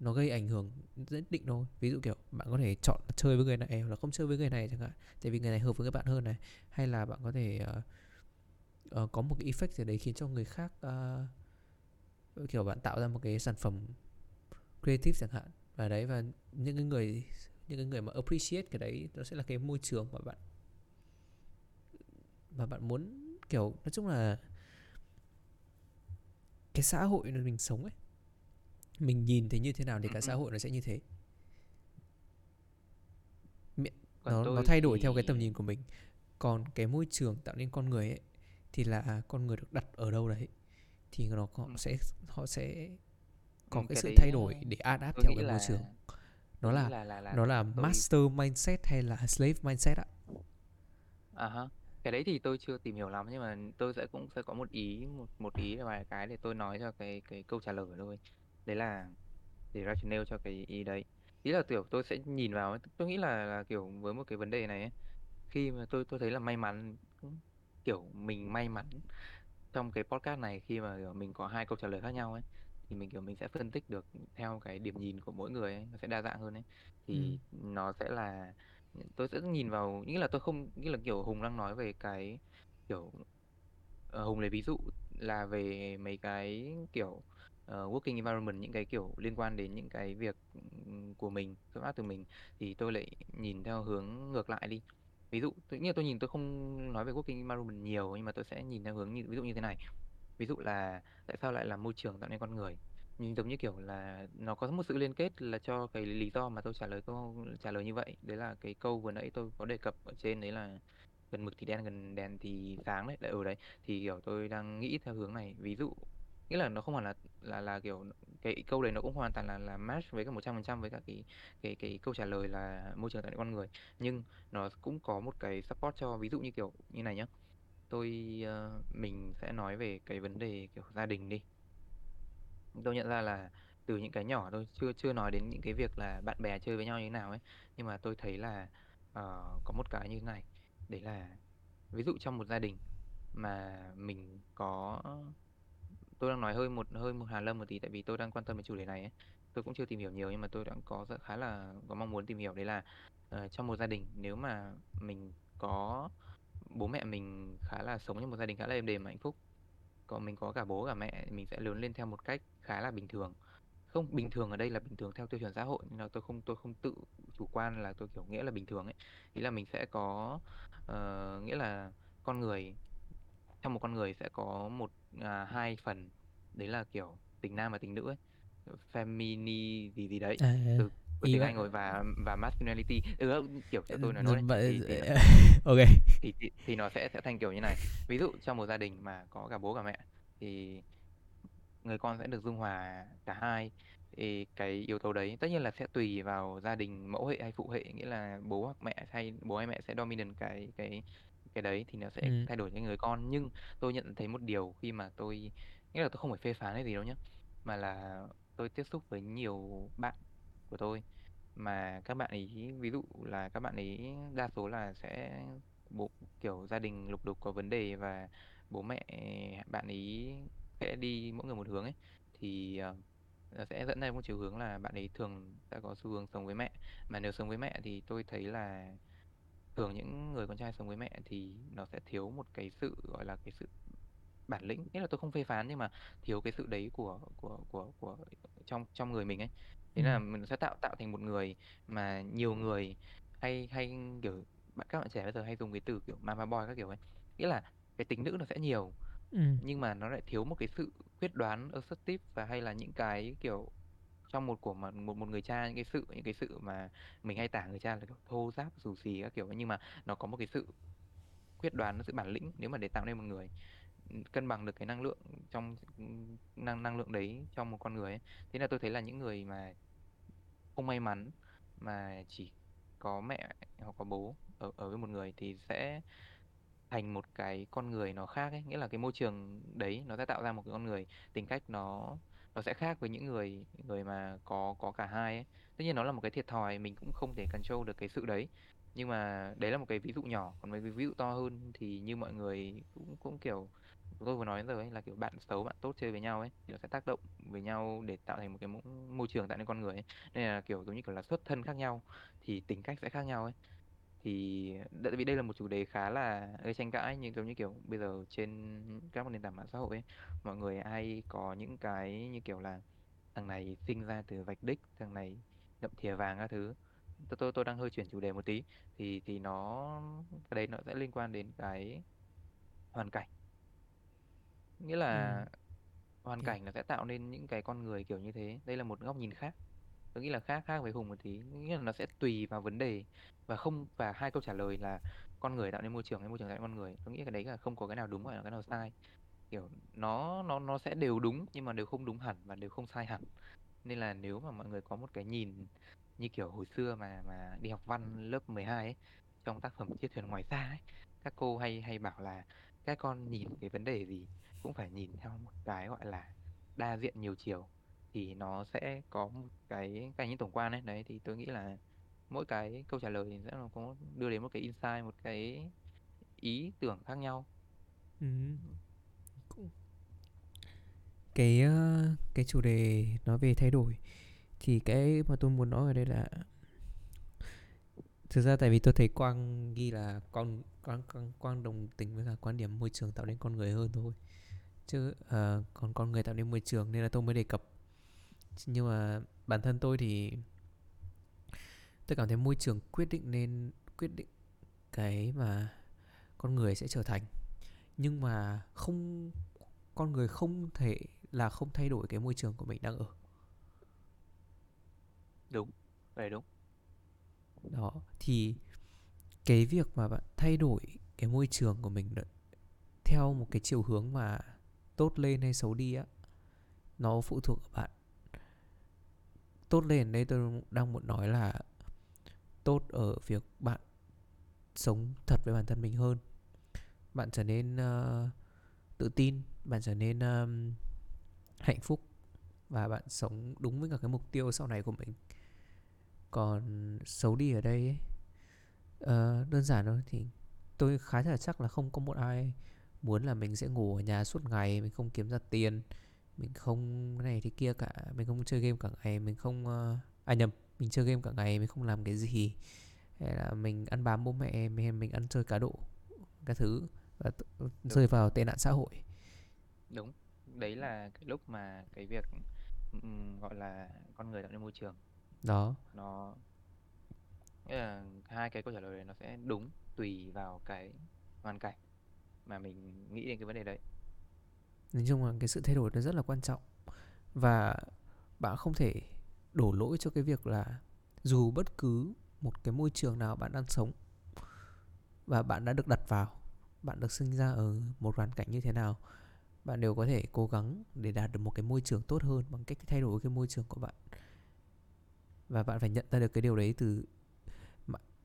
[SPEAKER 1] Nó gây ảnh hưởng nhất định thôi. Ví dụ kiểu bạn có thể chọn chơi với người này hoặc là không chơi với người này chẳng hạn. Tại vì người này hợp với các bạn hơn này. Hay là bạn có thể uh, uh, có một cái effect gì đấy khiến cho người khác uh, kiểu bạn tạo ra một cái sản phẩm creative chẳng hạn và đấy và những cái người những cái người mà appreciate cái đấy nó sẽ là cái môi trường mà bạn mà bạn muốn kiểu nói chung là cái xã hội nơi mình sống ấy mình nhìn thấy như thế nào thì cả
[SPEAKER 2] Ừ,
[SPEAKER 1] xã
[SPEAKER 2] ừ.
[SPEAKER 1] hội nó sẽ như thế nó nó thay đổi theo cái tầm
[SPEAKER 2] thì
[SPEAKER 1] nhìn của mình còn cái môi trường tạo nên con người ấy thì là con người được đặt ở đâu đấy thì nó họ
[SPEAKER 2] Ừ.
[SPEAKER 1] sẽ họ sẽ có cái
[SPEAKER 2] cái
[SPEAKER 1] sự thay đổi để adapt
[SPEAKER 2] tôi
[SPEAKER 1] theo cái môi trường. Nó là
[SPEAKER 2] là là là
[SPEAKER 1] nó là
[SPEAKER 2] tôi
[SPEAKER 1] master mindset hay là slave mindset ạ?
[SPEAKER 2] À ha cái đấy thì tôi chưa tìm hiểu lắm nhưng mà tôi sẽ cũng sẽ có một ý một một ý vài cái để tôi nói cho cái cái câu trả lời thôi. Đấy là để rationale cho cái ý đấy. Ý là kiểu tôi sẽ nhìn vào tôi nghĩ là, là kiểu với một cái vấn đề này ấy, khi mà tôi tôi thấy là may mắn kiểu mình may mắn trong cái podcast này khi mà mình có hai câu trả lời khác nhau ấy thì mình kiểu mình sẽ phân tích được theo cái điểm nhìn của mỗi người ấy nó sẽ đa dạng hơn ấy.
[SPEAKER 1] Ừ.
[SPEAKER 2] thì nó sẽ là tôi sẽ nhìn vào nghĩ là tôi không nghĩ là kiểu Hùng đang nói về cái kiểu ờ, Hùng lấy ví dụ là về mấy cái kiểu ờ, working environment những cái kiểu liên quan đến những cái việc của mình xuất phát từ mình thì tôi lại nhìn theo hướng ngược lại đi. Ví dụ tự nhiên tôi nhìn tôi không nói về working environment nhiều nhưng mà tôi sẽ nhìn theo hướng như ví dụ như thế này ví dụ là tại sao lại là môi trường tạo nên con người? Nhưng giống như kiểu là nó có một sự liên kết là cho cái lý do mà tôi trả lời câu, trả lời như vậy. Đấy là cái câu vừa nãy tôi có đề cập ở trên, đấy là gần mực thì đen, gần đèn thì sáng đấy. Ở ừ, đấy. Thì, kiểu, tôi đang nghĩ theo hướng này. Ví dụ, nghĩa là nó không hẳn là là là kiểu cái câu đấy nó cũng hoàn toàn là là match với cả một trăm phần trăm với cả cái cái cái câu trả lời là môi trường tạo nên con người. Nhưng nó cũng có một cái support cho, ví dụ như kiểu như này nhá tôi uh, mình sẽ nói về cái vấn đề kiểu gia đình đi. Tôi nhận ra là từ những cái nhỏ thôi chưa chưa nói đến những cái việc là bạn bè chơi với nhau như thế nào ấy nhưng mà tôi thấy là ờ, có một cái như thế này. Đấy là ví dụ trong một gia đình mà mình có tôi đang nói hơi một hơi một hàn lâm một tí tại vì tôi đang quan tâm đến chủ đề này ấy. tôi cũng chưa tìm hiểu nhiều nhưng mà tôi đang có rất- khá là có mong muốn tìm hiểu. Đấy là ờ, trong một gia đình nếu mà mình có bố mẹ mình khá là sống trong một gia đình khá là êm đềm và hạnh phúc. Còn mình có cả bố cả mẹ mình sẽ lớn lên theo một cách khá là bình thường. Không bình thường ở đây là bình thường theo tiêu chuẩn xã hội nên là tôi không tôi không tự chủ quan là tôi kiểu nghĩa là bình thường ấy. Ý là mình sẽ có ờ, nghĩa là con người trong một con người sẽ có một à, hai phần. Đấy là kiểu tình nam và tình nữ ấy. Femini gì gì đấy.
[SPEAKER 1] À, à,
[SPEAKER 2] từ của tiếng Anh rồi và và masculinity ừ, kiểu cho tôi nói đấy
[SPEAKER 1] Vậy-
[SPEAKER 2] thì thì nó,
[SPEAKER 1] ok.
[SPEAKER 2] thì, thì thì nó sẽ sẽ thành kiểu như này. Ví dụ trong một gia đình mà có cả bố cả mẹ thì người con sẽ được dung hòa cả hai thì cái yếu tố đấy tất nhiên là sẽ tùy vào gia đình mẫu hệ hay phụ hệ nghĩa là bố hoặc mẹ hay bố hay mẹ sẽ dominant cái cái cái đấy thì nó sẽ
[SPEAKER 1] ừ.
[SPEAKER 2] thay đổi cho người con. Nhưng tôi nhận thấy một điều khi mà tôi nghĩa là tôi không phải phê phán hay gì đâu nhé mà là tôi tiếp xúc với nhiều bạn của tôi mà các bạn ấy ví dụ là các bạn ấy đa số là sẽ bố kiểu gia đình lục đục có vấn đề và bố mẹ bạn ấy sẽ đi mỗi người một hướng ấy thì uh, sẽ dẫn đến một chiều hướng là bạn ấy thường sẽ có xu hướng sống với mẹ. Mà nếu sống với mẹ thì tôi thấy là thường những người con trai sống với mẹ thì nó sẽ thiếu một cái sự gọi là cái sự bản lĩnh nghĩa là tôi không phê phán nhưng mà thiếu cái sự đấy của của của của trong trong người mình ấy. Thế
[SPEAKER 1] ừ
[SPEAKER 2] là mình sẽ tạo tạo thành một người mà nhiều người hay hay kiểu các bạn trẻ bây giờ hay dùng cái từ kiểu mama boy các kiểu ấy. Nghĩa là cái tính nữ nó sẽ nhiều
[SPEAKER 1] ừ
[SPEAKER 2] nhưng mà nó lại thiếu một cái sự quyết đoán assertive và hay là những cái kiểu trong một của mà một một người cha những cái sự những cái sự mà mình hay tả người cha là kiểu thô ráp xù xì các kiểu ấy, nhưng mà nó có một cái sự quyết đoán nó sự bản lĩnh nếu mà để tạo nên một người cân bằng được cái năng lượng trong, năng năng lượng đấy trong một con người ấy. Thế là tôi thấy là những người mà không may mắn, mà chỉ có mẹ hoặc có bố ở ở với một người thì sẽ thành một cái con người nó khác ấy. Nghĩa là cái môi trường đấy nó sẽ tạo ra một cái con người, tính cách nó nó sẽ khác với những người người mà có có cả hai ấy. Tất nhiên nó là một cái thiệt thòi, mình cũng không thể control được cái sự đấy. Nhưng mà đấy là một cái ví dụ nhỏ. Còn mấy cái ví dụ to hơn thì như mọi người cũng cũng kiểu tôi vừa nói rồi ấy, là kiểu bạn xấu bạn tốt chơi với nhau ấy thì nó sẽ tác động với nhau để tạo thành một cái môi môi trường tạo nên con người ấy. Nên là kiểu giống như kiểu là xuất thân khác nhau thì tính cách sẽ khác nhau ấy. Thì tại vì đây là một chủ đề khá là gây tranh cãi nhưng giống như kiểu bây giờ trên các nền tảng mạng xã hội ấy, mọi người ai có những cái như kiểu là thằng này sinh ra từ vạch đích thằng này ngậm thìa vàng các thứ. Tôi tôi tôi đang hơi chuyển chủ đề một tí. Thì thì nó cái đấy nó sẽ liên quan đến cái hoàn cảnh nghĩa là hoàn
[SPEAKER 1] hiểu
[SPEAKER 2] cảnh nó sẽ tạo nên những cái con người kiểu như thế. Đây là một góc nhìn khác. Tôi nghĩ là khác khác với Hùng một tí. Nghĩa là nó sẽ tùy vào vấn đề và không và hai câu trả lời là con người tạo nên môi trường hay môi trường tạo nên con người. Tôi nghĩ cái đấy là không có cái nào đúng và cái nào sai. Kiểu nó nó nó sẽ đều đúng nhưng mà đều không đúng hẳn và đều không sai hẳn. Nên là nếu mà mọi người có một cái nhìn như kiểu hồi xưa mà mà đi học văn lớp 12 ấy trong tác phẩm Chiếc thuyền ngoài xa ấy các cô hay hay bảo là các con nhìn cái vấn đề gì cũng phải nhìn theo một cái gọi là đa diện nhiều chiều thì nó sẽ có một cái cái nhìn tổng quan ấy. Đấy thì tôi nghĩ là mỗi cái câu trả lời thì sẽ là có đưa đến một cái insight một cái ý tưởng khác nhau.
[SPEAKER 1] Ừ cái ờ, cái chủ đề nói về thay đổi thì cái mà tôi muốn nói ở đây là thực ra tại vì tôi thấy quang ghi là con quang quang, quang đồng tình với cả quan điểm môi trường tạo nên con người hơn thôi chứ ờ, còn con người tạo nên môi trường nên là tôi mới đề cập. Nhưng mà bản thân tôi thì tôi cảm thấy môi trường quyết định nên quyết định cái mà con người sẽ trở thành. Nhưng mà không con người không thể là không thay đổi cái môi trường của mình đang ở.
[SPEAKER 2] Đúng đấy đúng.
[SPEAKER 1] Đó thì cái việc mà bạn thay đổi cái môi trường của mình theo một cái chiều hướng mà tốt lên hay xấu đi á nó phụ thuộc ở bạn. Tốt lên đây tôi đang muốn nói là tốt ở việc bạn sống thật với bản thân mình hơn. Bạn trở nên uh, tự tin bạn trở nên um, hạnh phúc và bạn sống đúng với cả cái mục tiêu sau này của mình. Còn xấu đi ở đây ấy, uh, đơn giản thôi thì tôi khá là chắc là không có một ai muốn là mình sẽ ngủ ở nhà suốt ngày mình không kiếm ra tiền mình không cái này thế kia cả mình không chơi game cả ngày mình không ờ, à nhầm mình chơi game cả ngày mình không làm cái gì. Hay là mình ăn bám bố mẹ mình mình ăn chơi cá độ các thứ và t- rơi vào tệ nạn xã hội.
[SPEAKER 2] Đúng đấy là cái lúc mà cái việc ừm, gọi là con người tạo nên môi trường.
[SPEAKER 1] Đó.
[SPEAKER 2] Nó nghĩa là hai cái câu trả lời này nó sẽ đúng tùy vào cái hoàn cảnh mà mình nghĩ đến cái vấn đề đấy.
[SPEAKER 1] Nói chung là cái sự thay đổi nó rất là quan trọng. Và bạn không thể đổ lỗi cho cái việc là dù bất cứ một cái môi trường nào bạn đang sống và bạn đã được đặt vào, bạn được sinh ra ở một hoàn cảnh như thế nào, bạn đều có thể cố gắng để đạt được một cái môi trường tốt hơn bằng cách thay đổi cái môi trường của bạn. Và bạn phải nhận ra được cái điều đấy từ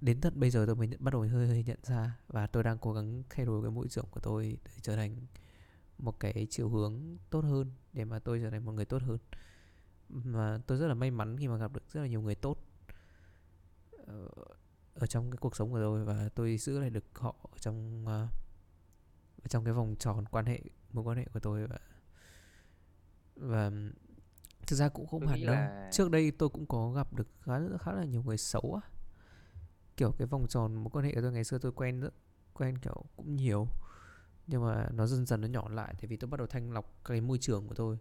[SPEAKER 1] đến tận bây giờ tôi mới nhận, bắt đầu hơi hơi nhận ra và tôi đang cố gắng thay đổi cái môi trường của tôi để trở thành một cái chiều hướng tốt hơn để mà tôi trở thành một người tốt hơn. Mà tôi rất là may mắn khi mà gặp được rất là nhiều người tốt ờ, ở trong cái cuộc sống của tôi và tôi giữ lại được họ ở trong ờ, ở trong cái vòng tròn quan hệ mối quan hệ của tôi và và thực ra cũng không
[SPEAKER 2] tôi
[SPEAKER 1] hẳn đâu.
[SPEAKER 2] là
[SPEAKER 1] trước đây tôi cũng có gặp được khá khá là nhiều người xấu á kiểu cái vòng tròn mối quan hệ của tôi ngày xưa tôi quen rất quen kiểu cũng nhiều. Nhưng mà nó dần dần nó nhỏ lại tại vì tôi bắt đầu thanh lọc cái môi trường của tôi.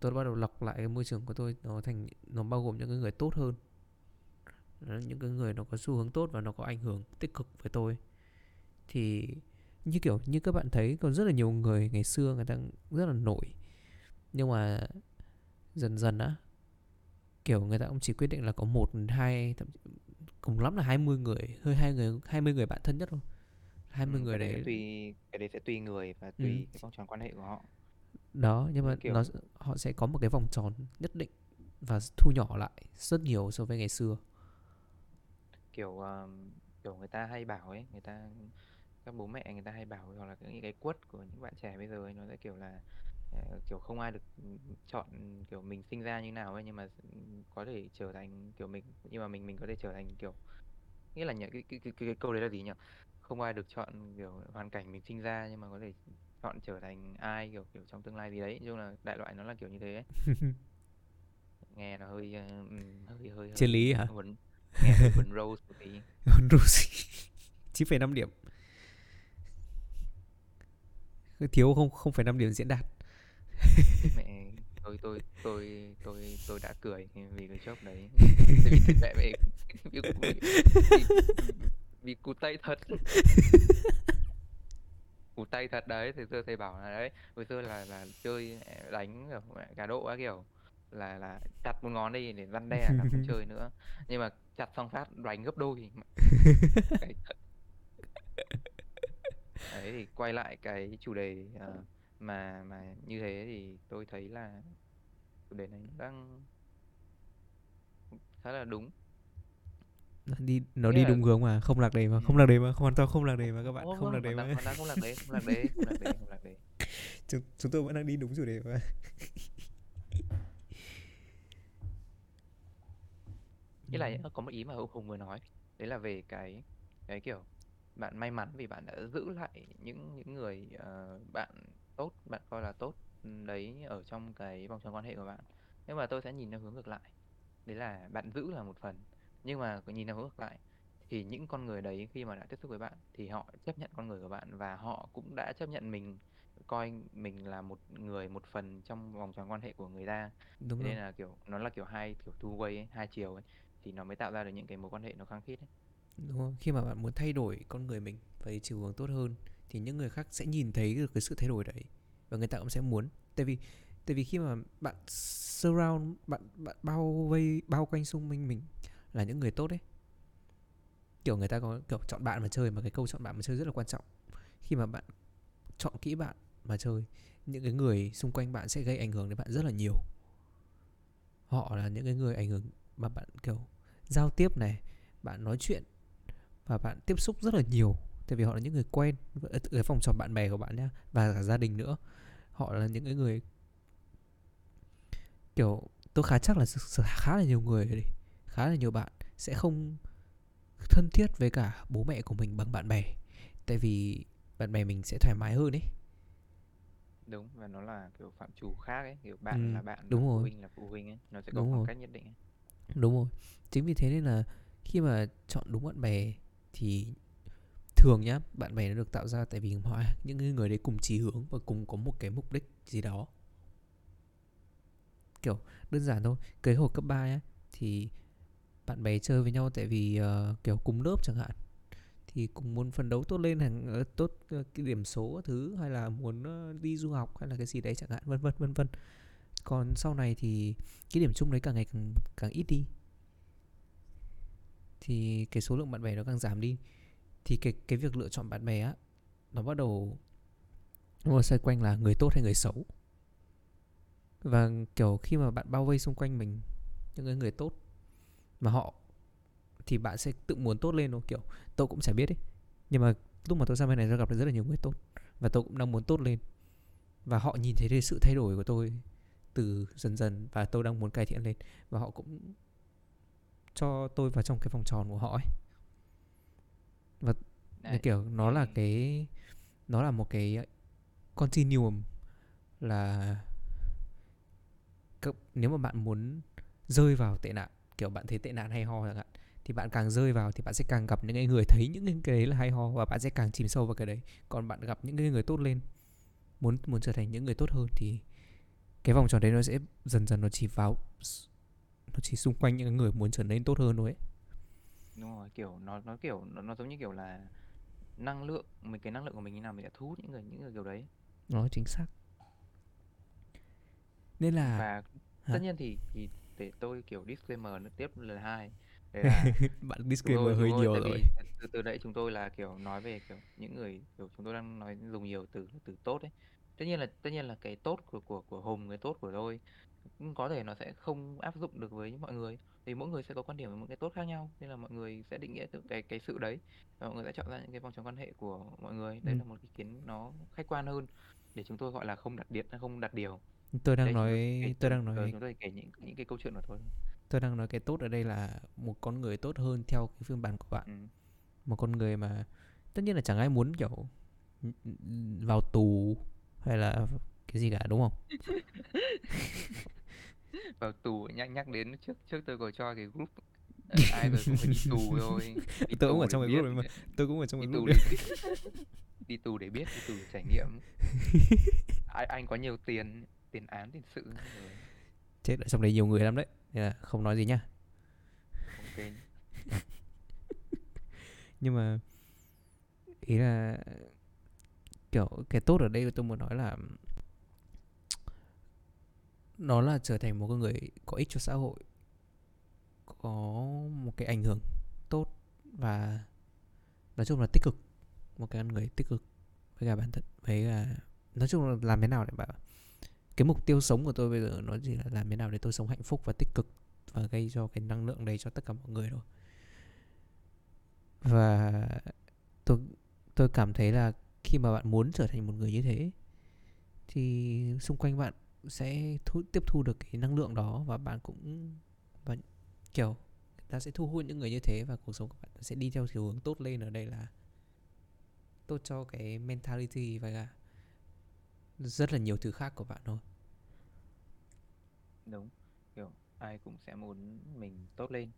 [SPEAKER 1] Tôi bắt đầu lọc lại cái môi trường của tôi nó thành nó bao gồm những cái người tốt hơn. Đó, những cái người nó có xu hướng tốt và nó có ảnh hưởng tích cực với tôi. Thì như kiểu như các bạn thấy còn rất là nhiều người ngày xưa người ta rất là nổi. Nhưng mà dần dần á kiểu người ta cũng chỉ quyết định là có một hai thậm cùng lắm là 20 người hơi hai người 20 người bạn thân nhất thôi. 20
[SPEAKER 2] ừ,
[SPEAKER 1] người
[SPEAKER 2] đấy
[SPEAKER 1] đấy
[SPEAKER 2] tùy cái đấy sẽ tùy người và
[SPEAKER 1] ừ.
[SPEAKER 2] tùy cái vòng tròn quan hệ của họ.
[SPEAKER 1] Đó nhưng mà
[SPEAKER 2] kiểu
[SPEAKER 1] nó họ sẽ có một cái vòng tròn nhất định và thu nhỏ lại rất nhiều so với ngày xưa.
[SPEAKER 2] Kiểu um, kiểu người ta hay bảo ấy người ta các bố mẹ người ta hay bảo hoặc là những cái quất của những bạn trẻ bây giờ ấy, nó sẽ kiểu là kiểu không ai được chọn kiểu mình sinh ra như nào ấy nhưng mà có thể trở thành kiểu mình nhưng mà mình mình có thể trở thành kiểu nghĩa là nhỉ cái cái, cái, cái, câu đấy là gì nhỉ? Không ai được chọn kiểu hoàn cảnh mình sinh ra nhưng mà có thể chọn trở thành ai kiểu kiểu trong tương lai gì đấy. Chung là đại loại nó là kiểu như thế ấy. nghe nó hơi ờ, ừm, hơi hơi
[SPEAKER 1] triết lý hả?
[SPEAKER 2] vấn nghe hơi vấn rose một tí.
[SPEAKER 1] Rusi 9,5 điểm. Thiếu không 0,5 điểm diễn đạt
[SPEAKER 2] mẹ tôi tôi tôi tôi tôi đã cười vì cái joke đấy. Tại vì mẹ mẹ vì, vì, vì, cụt tay thật. Cụt tay thật đấy thì tôi thầy bảo là đấy hồi xưa là là chơi đánh kiểu mẹ cá độ á kiểu là là chặt một ngón đi để răn đe là không chơi nữa. Nhưng mà chặt xong phát đánh gấp đôi. Đấy thì quay lại cái chủ đề ờ, mà mà như thế thì tôi thấy là chủ đề này nó đang khá là đúng.
[SPEAKER 1] Nó đi nó
[SPEAKER 2] nghĩa
[SPEAKER 1] đi
[SPEAKER 2] là
[SPEAKER 1] đúng hướng mà không lạc đề mà không lạc đề mà hoàn toàn không lạc đề mà các bạn
[SPEAKER 2] không
[SPEAKER 1] không lạc
[SPEAKER 2] không
[SPEAKER 1] đề mà.
[SPEAKER 2] hoàn toàn không lạc đề không lạc đề không lạc đề không lạc đề.
[SPEAKER 1] Chúng, chúng tôi vẫn đang đi đúng chủ đề mà.
[SPEAKER 2] Nghĩa là có một ý mà ông Hùng vừa nói đấy là về cái cái kiểu bạn may mắn vì bạn đã giữ lại những những người ờ, bạn tốt bạn coi là tốt đấy ở trong cái vòng tròn quan hệ của bạn. Nhưng mà tôi sẽ nhìn theo hướng ngược lại. Đấy là bạn giữ là một phần nhưng mà nhìn theo hướng ngược lại thì những con người đấy khi mà đã tiếp xúc với bạn thì họ chấp nhận con người của bạn và họ cũng đã chấp nhận mình coi mình là một người một phần trong vòng tròn quan hệ của người ta.
[SPEAKER 1] Đúng
[SPEAKER 2] thế
[SPEAKER 1] rồi.
[SPEAKER 2] nên là kiểu nó là kiểu hai kiểu two way ấy, hai chiều ấy thì nó mới tạo ra được những cái mối quan hệ nó khăng khít ấy.
[SPEAKER 1] Đúng không khi mà bạn muốn thay đổi con người mình về chiều hướng tốt hơn thì những người khác sẽ nhìn thấy được cái sự thay đổi đấy và người ta cũng sẽ muốn. Tại vì tại vì khi mà bạn surround, bạn bạn bao vây, bao quanh xung quanh mình là những người tốt đấy. Kiểu người ta có kiểu chọn bạn mà chơi mà cái câu chọn bạn mà chơi rất là quan trọng. Khi mà bạn chọn kỹ bạn mà chơi, những cái người xung quanh bạn sẽ gây ảnh hưởng đến bạn rất là nhiều. Họ là những cái người ảnh hưởng mà bạn kiểu giao tiếp này, bạn nói chuyện và bạn tiếp xúc rất là nhiều tại vì họ là những người quen ở phòng tròn bạn bè của bạn nhá và cả gia đình nữa. Họ là những cái người kiểu tôi khá chắc là khá là nhiều người đấy khá là nhiều bạn sẽ không thân thiết với cả bố mẹ của mình bằng bạn bè. Tại vì bạn bè mình sẽ thoải mái hơn ấy.
[SPEAKER 2] Đúng và nó là kiểu phạm trù khác ấy kiểu
[SPEAKER 1] ừ,
[SPEAKER 2] bạn là bạn
[SPEAKER 1] đúng
[SPEAKER 2] phụ
[SPEAKER 1] rồi.
[SPEAKER 2] huynh là phụ huynh ấy nó sẽ có
[SPEAKER 1] đúng
[SPEAKER 2] khoảng
[SPEAKER 1] rồi.
[SPEAKER 2] cách nhất định ấy.
[SPEAKER 1] đúng rồi. Chính vì thế nên là khi mà chọn đúng bạn bè thì thường nhá bạn bè nó được tạo ra tại vì họ những người đấy cùng chí hướng và cùng có một cái mục đích gì đó. Kiểu đơn giản thôi cái hồi cấp 3 ấy, thì bạn bè chơi với nhau tại vì uh, kiểu cùng lớp chẳng hạn thì cùng muốn phấn đấu tốt lên hàng uh, ờ, tốt uh, cái điểm số thứ hay là muốn uh, đi du học hay là cái gì đấy chẳng hạn vân vân vân vân. Còn sau này thì cái điểm chung đấy càng ngày càng càng ít đi. Thì cái số lượng bạn bè nó càng giảm đi thì cái cái việc lựa chọn bạn bè á, nó bắt đầu nó xoay quanh là người tốt hay người xấu. Và kiểu khi mà bạn bao vây xung quanh mình, những cái người tốt mà họ, thì bạn sẽ tự muốn tốt lên thôi kiểu tôi cũng chả biết ấy. Nhưng mà lúc mà tôi sang bên này tôi gặp được rất là nhiều người tốt. Và tôi cũng đang muốn tốt lên. Và họ nhìn thấy cái sự thay đổi của tôi từ dần dần và tôi đang muốn cải thiện lên. Và họ cũng cho tôi vào trong cái vòng tròn của họ ấy.
[SPEAKER 2] Đấy,
[SPEAKER 1] kiểu nó là cái nó là một cái continuum là cấp- nếu mà bạn muốn rơi vào tệ nạn kiểu bạn thấy tệ nạn hay ho chẳng hạn thì bạn càng rơi vào thì bạn sẽ càng gặp những cái người thấy những cái đấy là hay ho và bạn sẽ càng chìm sâu vào cái đấy. Còn bạn gặp những cái người tốt lên muốn muốn trở thành những người tốt hơn thì cái vòng tròn đấy nó sẽ dần dần nó chỉ vào nó chỉ xung quanh những người muốn trở nên tốt hơn thôi ấy.
[SPEAKER 2] đúng rồi kiểu nó nó kiểu nó, nó giống như kiểu là năng lượng mình cái năng lượng của mình như nào mình sẽ thu hút những người những người kiểu đấy.
[SPEAKER 1] Nó chính xác. Nên là
[SPEAKER 2] và
[SPEAKER 1] hả?
[SPEAKER 2] tất nhiên thì thì để tôi kiểu disclaimer nữa tiếp lần hai đấy là
[SPEAKER 1] bạn disclaimer
[SPEAKER 2] tôi
[SPEAKER 1] hơi
[SPEAKER 2] tôi
[SPEAKER 1] nhiều rồi.
[SPEAKER 2] từ từ nãy chúng tôi là kiểu nói về kiểu những người kiểu chúng tôi đang nói dùng nhiều từ từ tốt ấy. Tất nhiên là tất nhiên là cái tốt của của của Hùng cái tốt của tôi có thể nó sẽ không áp dụng được với mọi người. Vì mỗi người sẽ có quan điểm về một cái tốt khác nhau nên là mọi người sẽ định nghĩa từ cái cái sự đấy và mọi người sẽ chọn ra những cái vòng tròn quan hệ của mọi người. Đấy
[SPEAKER 1] ừ.
[SPEAKER 2] là một ý kiến nó khách quan hơn để chúng tôi gọi là không đặt điện không đặt điều.
[SPEAKER 1] Tôi đang
[SPEAKER 2] đây chúng
[SPEAKER 1] nói
[SPEAKER 2] tôi kể
[SPEAKER 1] tôi đang
[SPEAKER 2] ờ,
[SPEAKER 1] nói
[SPEAKER 2] chúng tôi kể những những cái câu chuyện mà thôi.
[SPEAKER 1] tôi đang nói cái tốt ở đây là một con người tốt hơn theo cái phiên bản của bạn.
[SPEAKER 2] Ừ.
[SPEAKER 1] một con người mà tất nhiên là chẳng ai muốn kiểu vào tù hay là cái gì cả đúng không?
[SPEAKER 2] Vào tù nhắc nhắc đến trước trước tôi có cho cái group ờ, ai rồi cũng phải đi tù thôi. Đi
[SPEAKER 1] tôi cũng
[SPEAKER 2] tù
[SPEAKER 1] ở
[SPEAKER 2] để
[SPEAKER 1] trong cái group mà. Tôi cũng ở trong
[SPEAKER 2] đi
[SPEAKER 1] cái group đấy.
[SPEAKER 2] đi tù để biết đi tù để trải nghiệm. Ai anh có nhiều tiền tiền án tiền sự rồi.
[SPEAKER 1] Chết ở trong đấy nhiều người lắm đấy. Nên là không nói gì nhá.
[SPEAKER 2] Ok
[SPEAKER 1] nhưng mà ý là kiểu cái tốt ở đây tôi muốn nói là nó là trở thành một con người có ích cho xã hội, có một cái ảnh hưởng tốt và nói chung là tích cực, một cái con người tích cực với cả bản thân, với cả, nói chung là làm thế nào để bảo cái mục tiêu sống của tôi bây giờ nó chỉ là làm thế nào để tôi sống hạnh phúc và tích cực và gây cho cái năng lượng đấy cho tất cả mọi người thôi. Và tôi tôi cảm thấy là khi mà bạn muốn trở thành một người như thế, thì xung quanh bạn sẽ thu, tiếp thu được cái năng lượng đó và bạn cũng và kiểu ta sẽ thu hút những người như thế và cuộc sống của bạn sẽ đi theo chiều hướng tốt lên ở đây là tốt cho cái mentality và cả rất là nhiều thứ khác của bạn thôi.
[SPEAKER 2] Đúng kiểu ai cũng sẽ muốn mình tốt lên.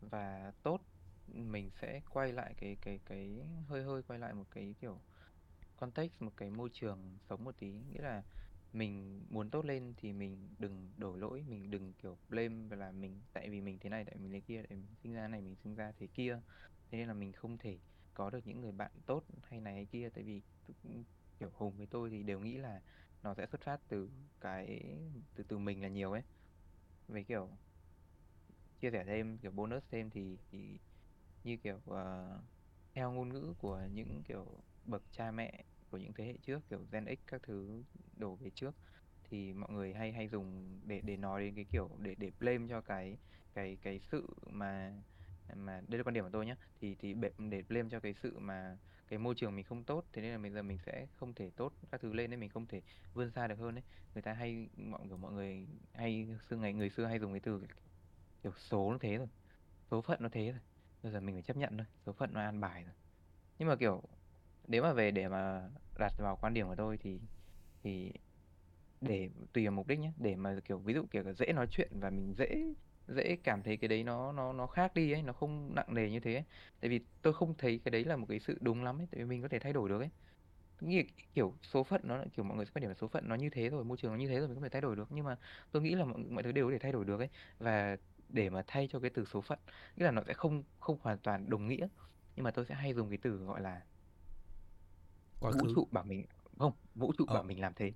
[SPEAKER 2] Và tốt mình sẽ quay lại cái cái cái hơi hơi quay lại một cái kiểu context một cái môi trường sống một tí. Nghĩa là mình muốn tốt lên thì mình đừng đổ lỗi mình đừng kiểu blame là mình tại vì mình thế này tại vì mình thế kia tại mình sinh ra này mình sinh ra thế kia. Thế nên là mình không thể có được những người bạn tốt hay này hay kia tại vì kiểu Hùng với tôi thì đều nghĩ là nó sẽ xuất phát từ cái từ từ mình là nhiều ấy. Về kiểu chia sẻ thêm kiểu bonus thêm thì, thì như kiểu uh, theo ngôn ngữ của những kiểu bậc cha mẹ của những thế hệ trước kiểu Gen X các thứ đổ về trước. Thì mọi người hay hay dùng để để nói đến cái kiểu để để blame cho cái cái cái sự mà mà đây là quan điểm của tôi nhé thì thì để, blame cho cái sự mà cái môi trường mình không tốt thế nên là bây giờ mình sẽ không thể tốt các thứ lên nên mình không thể vươn xa được hơn đấy người ta hay mọi kiểu mọi người hay xưa ngày người xưa hay dùng cái từ kiểu số nó thế rồi số phận nó thế rồi. Bây giờ mình phải chấp nhận thôi số phận nó an bài rồi. Nhưng mà kiểu nếu mà về để mà đặt vào quan điểm của tôi thì thì để tùy vào mục đích nhé để mà kiểu ví dụ kiểu dễ nói chuyện và mình dễ dễ cảm thấy cái đấy nó nó nó khác đi ấy nó không nặng nề như thế ấy. tại vì tôi không thấy cái đấy là một cái sự đúng lắm ấy tại vì mình có thể thay đổi được ấy. Nghĩ kiểu số phận nó kiểu mọi người sẽ quan điểm là số phận nó như thế rồi môi trường nó như thế rồi mình có thể thay đổi được. Nhưng mà tôi nghĩ là mọi, mọi thứ đều có thể thay đổi được ấy. Và để mà thay cho cái từ số phận nghĩa là nó sẽ không không hoàn toàn đồng nghĩa. Nhưng mà tôi sẽ hay dùng cái từ gọi là
[SPEAKER 1] quá
[SPEAKER 2] vũ
[SPEAKER 1] khứ.
[SPEAKER 2] trụ bảo mình không vũ trụ
[SPEAKER 1] ờ.
[SPEAKER 2] bảo mình làm thế.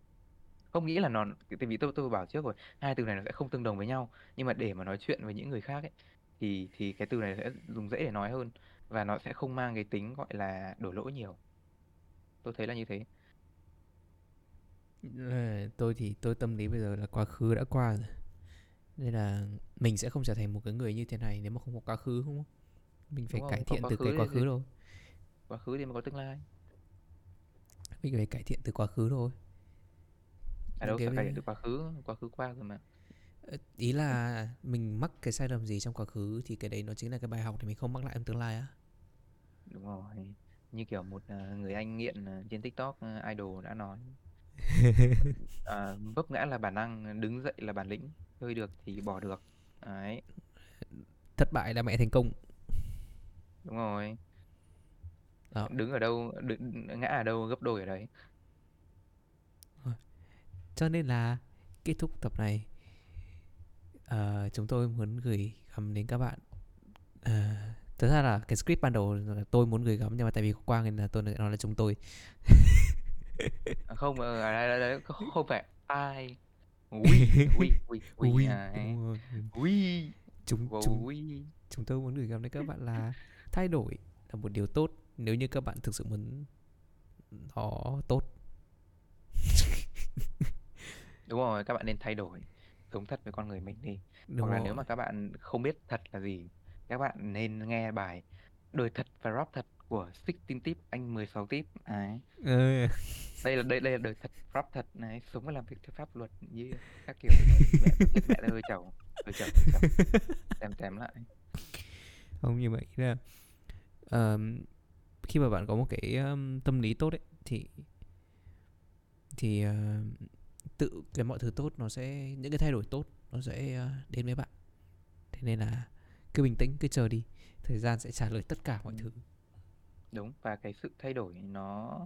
[SPEAKER 2] Không nghĩ là nó tại vì tôi tôi bảo trước rồi hai từ này nó sẽ không tương đồng với nhau. Nhưng mà để mà nói chuyện với những người khác ấy thì thì cái từ này sẽ dùng dễ để nói hơn. Và nó sẽ không mang cái tính gọi là đổ lỗi nhiều. Tôi thấy là như thế.
[SPEAKER 1] Tôi thì tôi tâm lý bây giờ là quá khứ đã qua rồi. Nên là mình sẽ không trở thành một cái người như thế này nếu mà không có quá khứ không? Mình phải
[SPEAKER 2] đúng
[SPEAKER 1] cải
[SPEAKER 2] không?
[SPEAKER 1] Thiện từ cái quá khứ thôi.
[SPEAKER 2] quá khứ thì mới có tương lai
[SPEAKER 1] mình phải cải thiện từ quá khứ thôi.
[SPEAKER 2] À đâu
[SPEAKER 1] cái
[SPEAKER 2] phải cải thiện từ quá khứ quá khứ qua rồi mà.
[SPEAKER 1] Ờ, ý là mình mắc cái sai lầm gì trong quá khứ thì cái đấy nó chính là cái bài học để mình không mắc lại trong tương lai á.
[SPEAKER 2] Đúng rồi như kiểu một ờ, người anh nghiện ờ, trên TikTok idol đã nói. Ờ, vấp ngã là bản năng đứng dậy là bản lĩnh chơi được thì bỏ được. Đấy.
[SPEAKER 1] Thất bại là mẹ thành công.
[SPEAKER 2] Đúng rồi
[SPEAKER 1] đó
[SPEAKER 2] đứng ở đâu đứng, ngã ở đâu gấp đôi ở đấy.
[SPEAKER 1] Cho nên là kết thúc tập này ờ, chúng tôi muốn gửi gắm đến các bạn Ờ, thật ra là cái script ban đầu là tôi muốn gửi gắm nhưng mà tại vì quang nên là tôi nói là chúng tôi.
[SPEAKER 2] À, không ờ, ở đây, đây, đây không phải ai. Ui ui ui ui
[SPEAKER 1] Ui,
[SPEAKER 2] à,
[SPEAKER 1] chúng chúng chúng tôi muốn gửi gắm đến các bạn là thay đổi là một điều tốt nếu như các bạn thực sự muốn nó tốt.
[SPEAKER 2] Đúng rồi các bạn nên thay đổi sống thật với con người mình đi.
[SPEAKER 1] Đúng
[SPEAKER 2] hoặc là
[SPEAKER 1] rồi.
[SPEAKER 2] nếu mà các bạn không biết thật là gì các bạn nên nghe bài đời thật và rap thật của 16 tip anh 16 tip. Đấy.
[SPEAKER 1] Ờ,
[SPEAKER 2] đây là đây đây là đời thật rap thật này sống và làm việc theo pháp luật như các kiểu. Mẹ mẹ hơi chồng hơi chồng tém tém lại.
[SPEAKER 1] Không như vậy là ờm, khi mà bạn có một cái ờm, tâm lý tốt ấy thì thì ờ, tự cái mọi thứ tốt nó sẽ những cái thay đổi tốt nó sẽ ờ, đến với bạn. Thế nên là cứ bình tĩnh cứ chờ đi thời gian sẽ trả lời tất cả mọi
[SPEAKER 2] Ừ.
[SPEAKER 1] thứ.
[SPEAKER 2] Đúng và cái sự thay đổi nó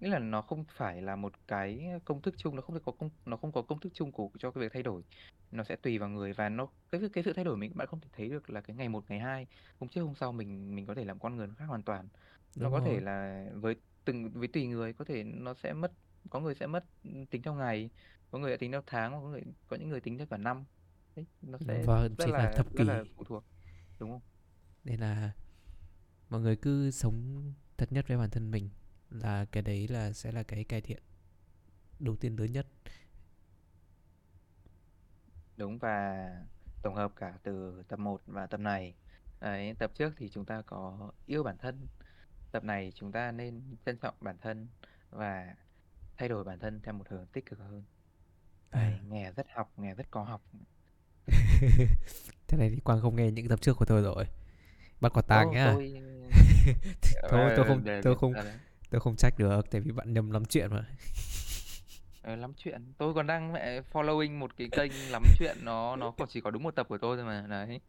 [SPEAKER 2] nghĩa là nó không phải là một cái công thức chung nó không có công nó không có công thức chung của cho cái việc thay đổi. Nó sẽ tùy vào người và nó cái cái sự thay đổi mình bạn không thể thấy được là cái ngày một ngày hai hôm trước hôm sau mình mình có thể làm con người khác hoàn toàn nó
[SPEAKER 1] đúng
[SPEAKER 2] có thể
[SPEAKER 1] rồi
[SPEAKER 2] là với từng với tùy người có thể nó sẽ mất có người sẽ mất tính theo ngày có người sẽ tính theo tháng có người có những người tính theo cả năm Đấy, nó sẽ
[SPEAKER 1] và
[SPEAKER 2] rất
[SPEAKER 1] cả
[SPEAKER 2] là
[SPEAKER 1] thập
[SPEAKER 2] rất
[SPEAKER 1] kỷ
[SPEAKER 2] là phụ thuộc đúng không
[SPEAKER 1] nên là mọi người cứ sống thật nhất với bản thân mình là cái đấy là sẽ là cái cải thiện đầu tiên lớn nhất
[SPEAKER 2] Đúng và tổng hợp cả từ tập 1 và tập này. Đấy, tập trước thì chúng ta có yêu bản thân. Tập này chúng ta nên trân trọng bản thân và thay đổi bản thân theo một hướng tích cực hơn.
[SPEAKER 1] à,
[SPEAKER 2] nghe rất học, nghe rất có học.
[SPEAKER 1] thế này thì quang không nghe những tập trước của tôi rồi bắt quả tang nhá
[SPEAKER 2] tôi
[SPEAKER 1] thôi tôi
[SPEAKER 2] ờ,
[SPEAKER 1] không tôi không
[SPEAKER 2] à, đấy.
[SPEAKER 1] tôi không trách được tại vì bạn nhầm lắm chuyện mà
[SPEAKER 2] Ờ, lắm chuyện. Tôi còn đang mẹ following một cái kênh lắm chuyện nó nó còn chỉ có đúng một tập của tôi thôi mà. Đấy.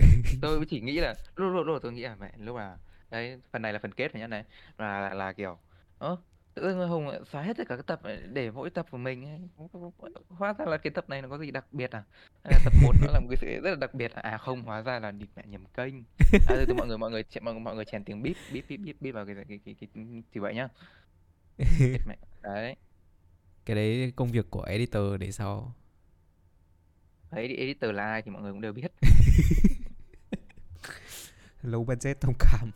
[SPEAKER 2] tôi chỉ nghĩ là lúc lúc lúc tôi nghĩ là mẹ lúc là đấy phần này là phần kết phải nhá này. Là là, là kiểu ơ tự dưng Hùng lại xóa hết tất cả các tập để mỗi tập của mình ấy. hóa ra là cái tập này nó có gì đặc biệt à? Hay là tập 1 nó là một cái sự rất là đặc biệt à, à không hóa ra là địt mẹ nhầm kênh. À từ từ mọi người mọi người mọi, mọi người chèn tiếng bíp bíp bíp bíp bíp vào cái cái cái, cái, cái thì vậy nhá. Mẹ. Đấy.
[SPEAKER 1] Cái đấy công việc của editor để sau.
[SPEAKER 2] Đấy editor là ai thì mọi người cũng đều biết
[SPEAKER 1] low budget thông cảm.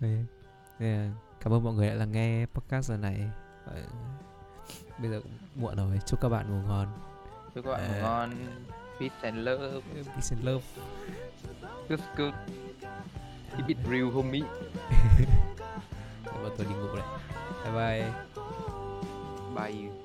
[SPEAKER 1] Đấy. Cảm ơn mọi người đã lắng nghe podcast lần này. Ờ, bây giờ cũng muộn rồi. Chúc các bạn ngủ ngon.
[SPEAKER 2] Chúc các bạn ngủ
[SPEAKER 1] À.
[SPEAKER 2] ngon. Peace and love.
[SPEAKER 1] Peace and love.
[SPEAKER 2] Good good. Keep it real homie.
[SPEAKER 1] Để bọn tôi đi ngủ này bye bye.
[SPEAKER 2] Bye. you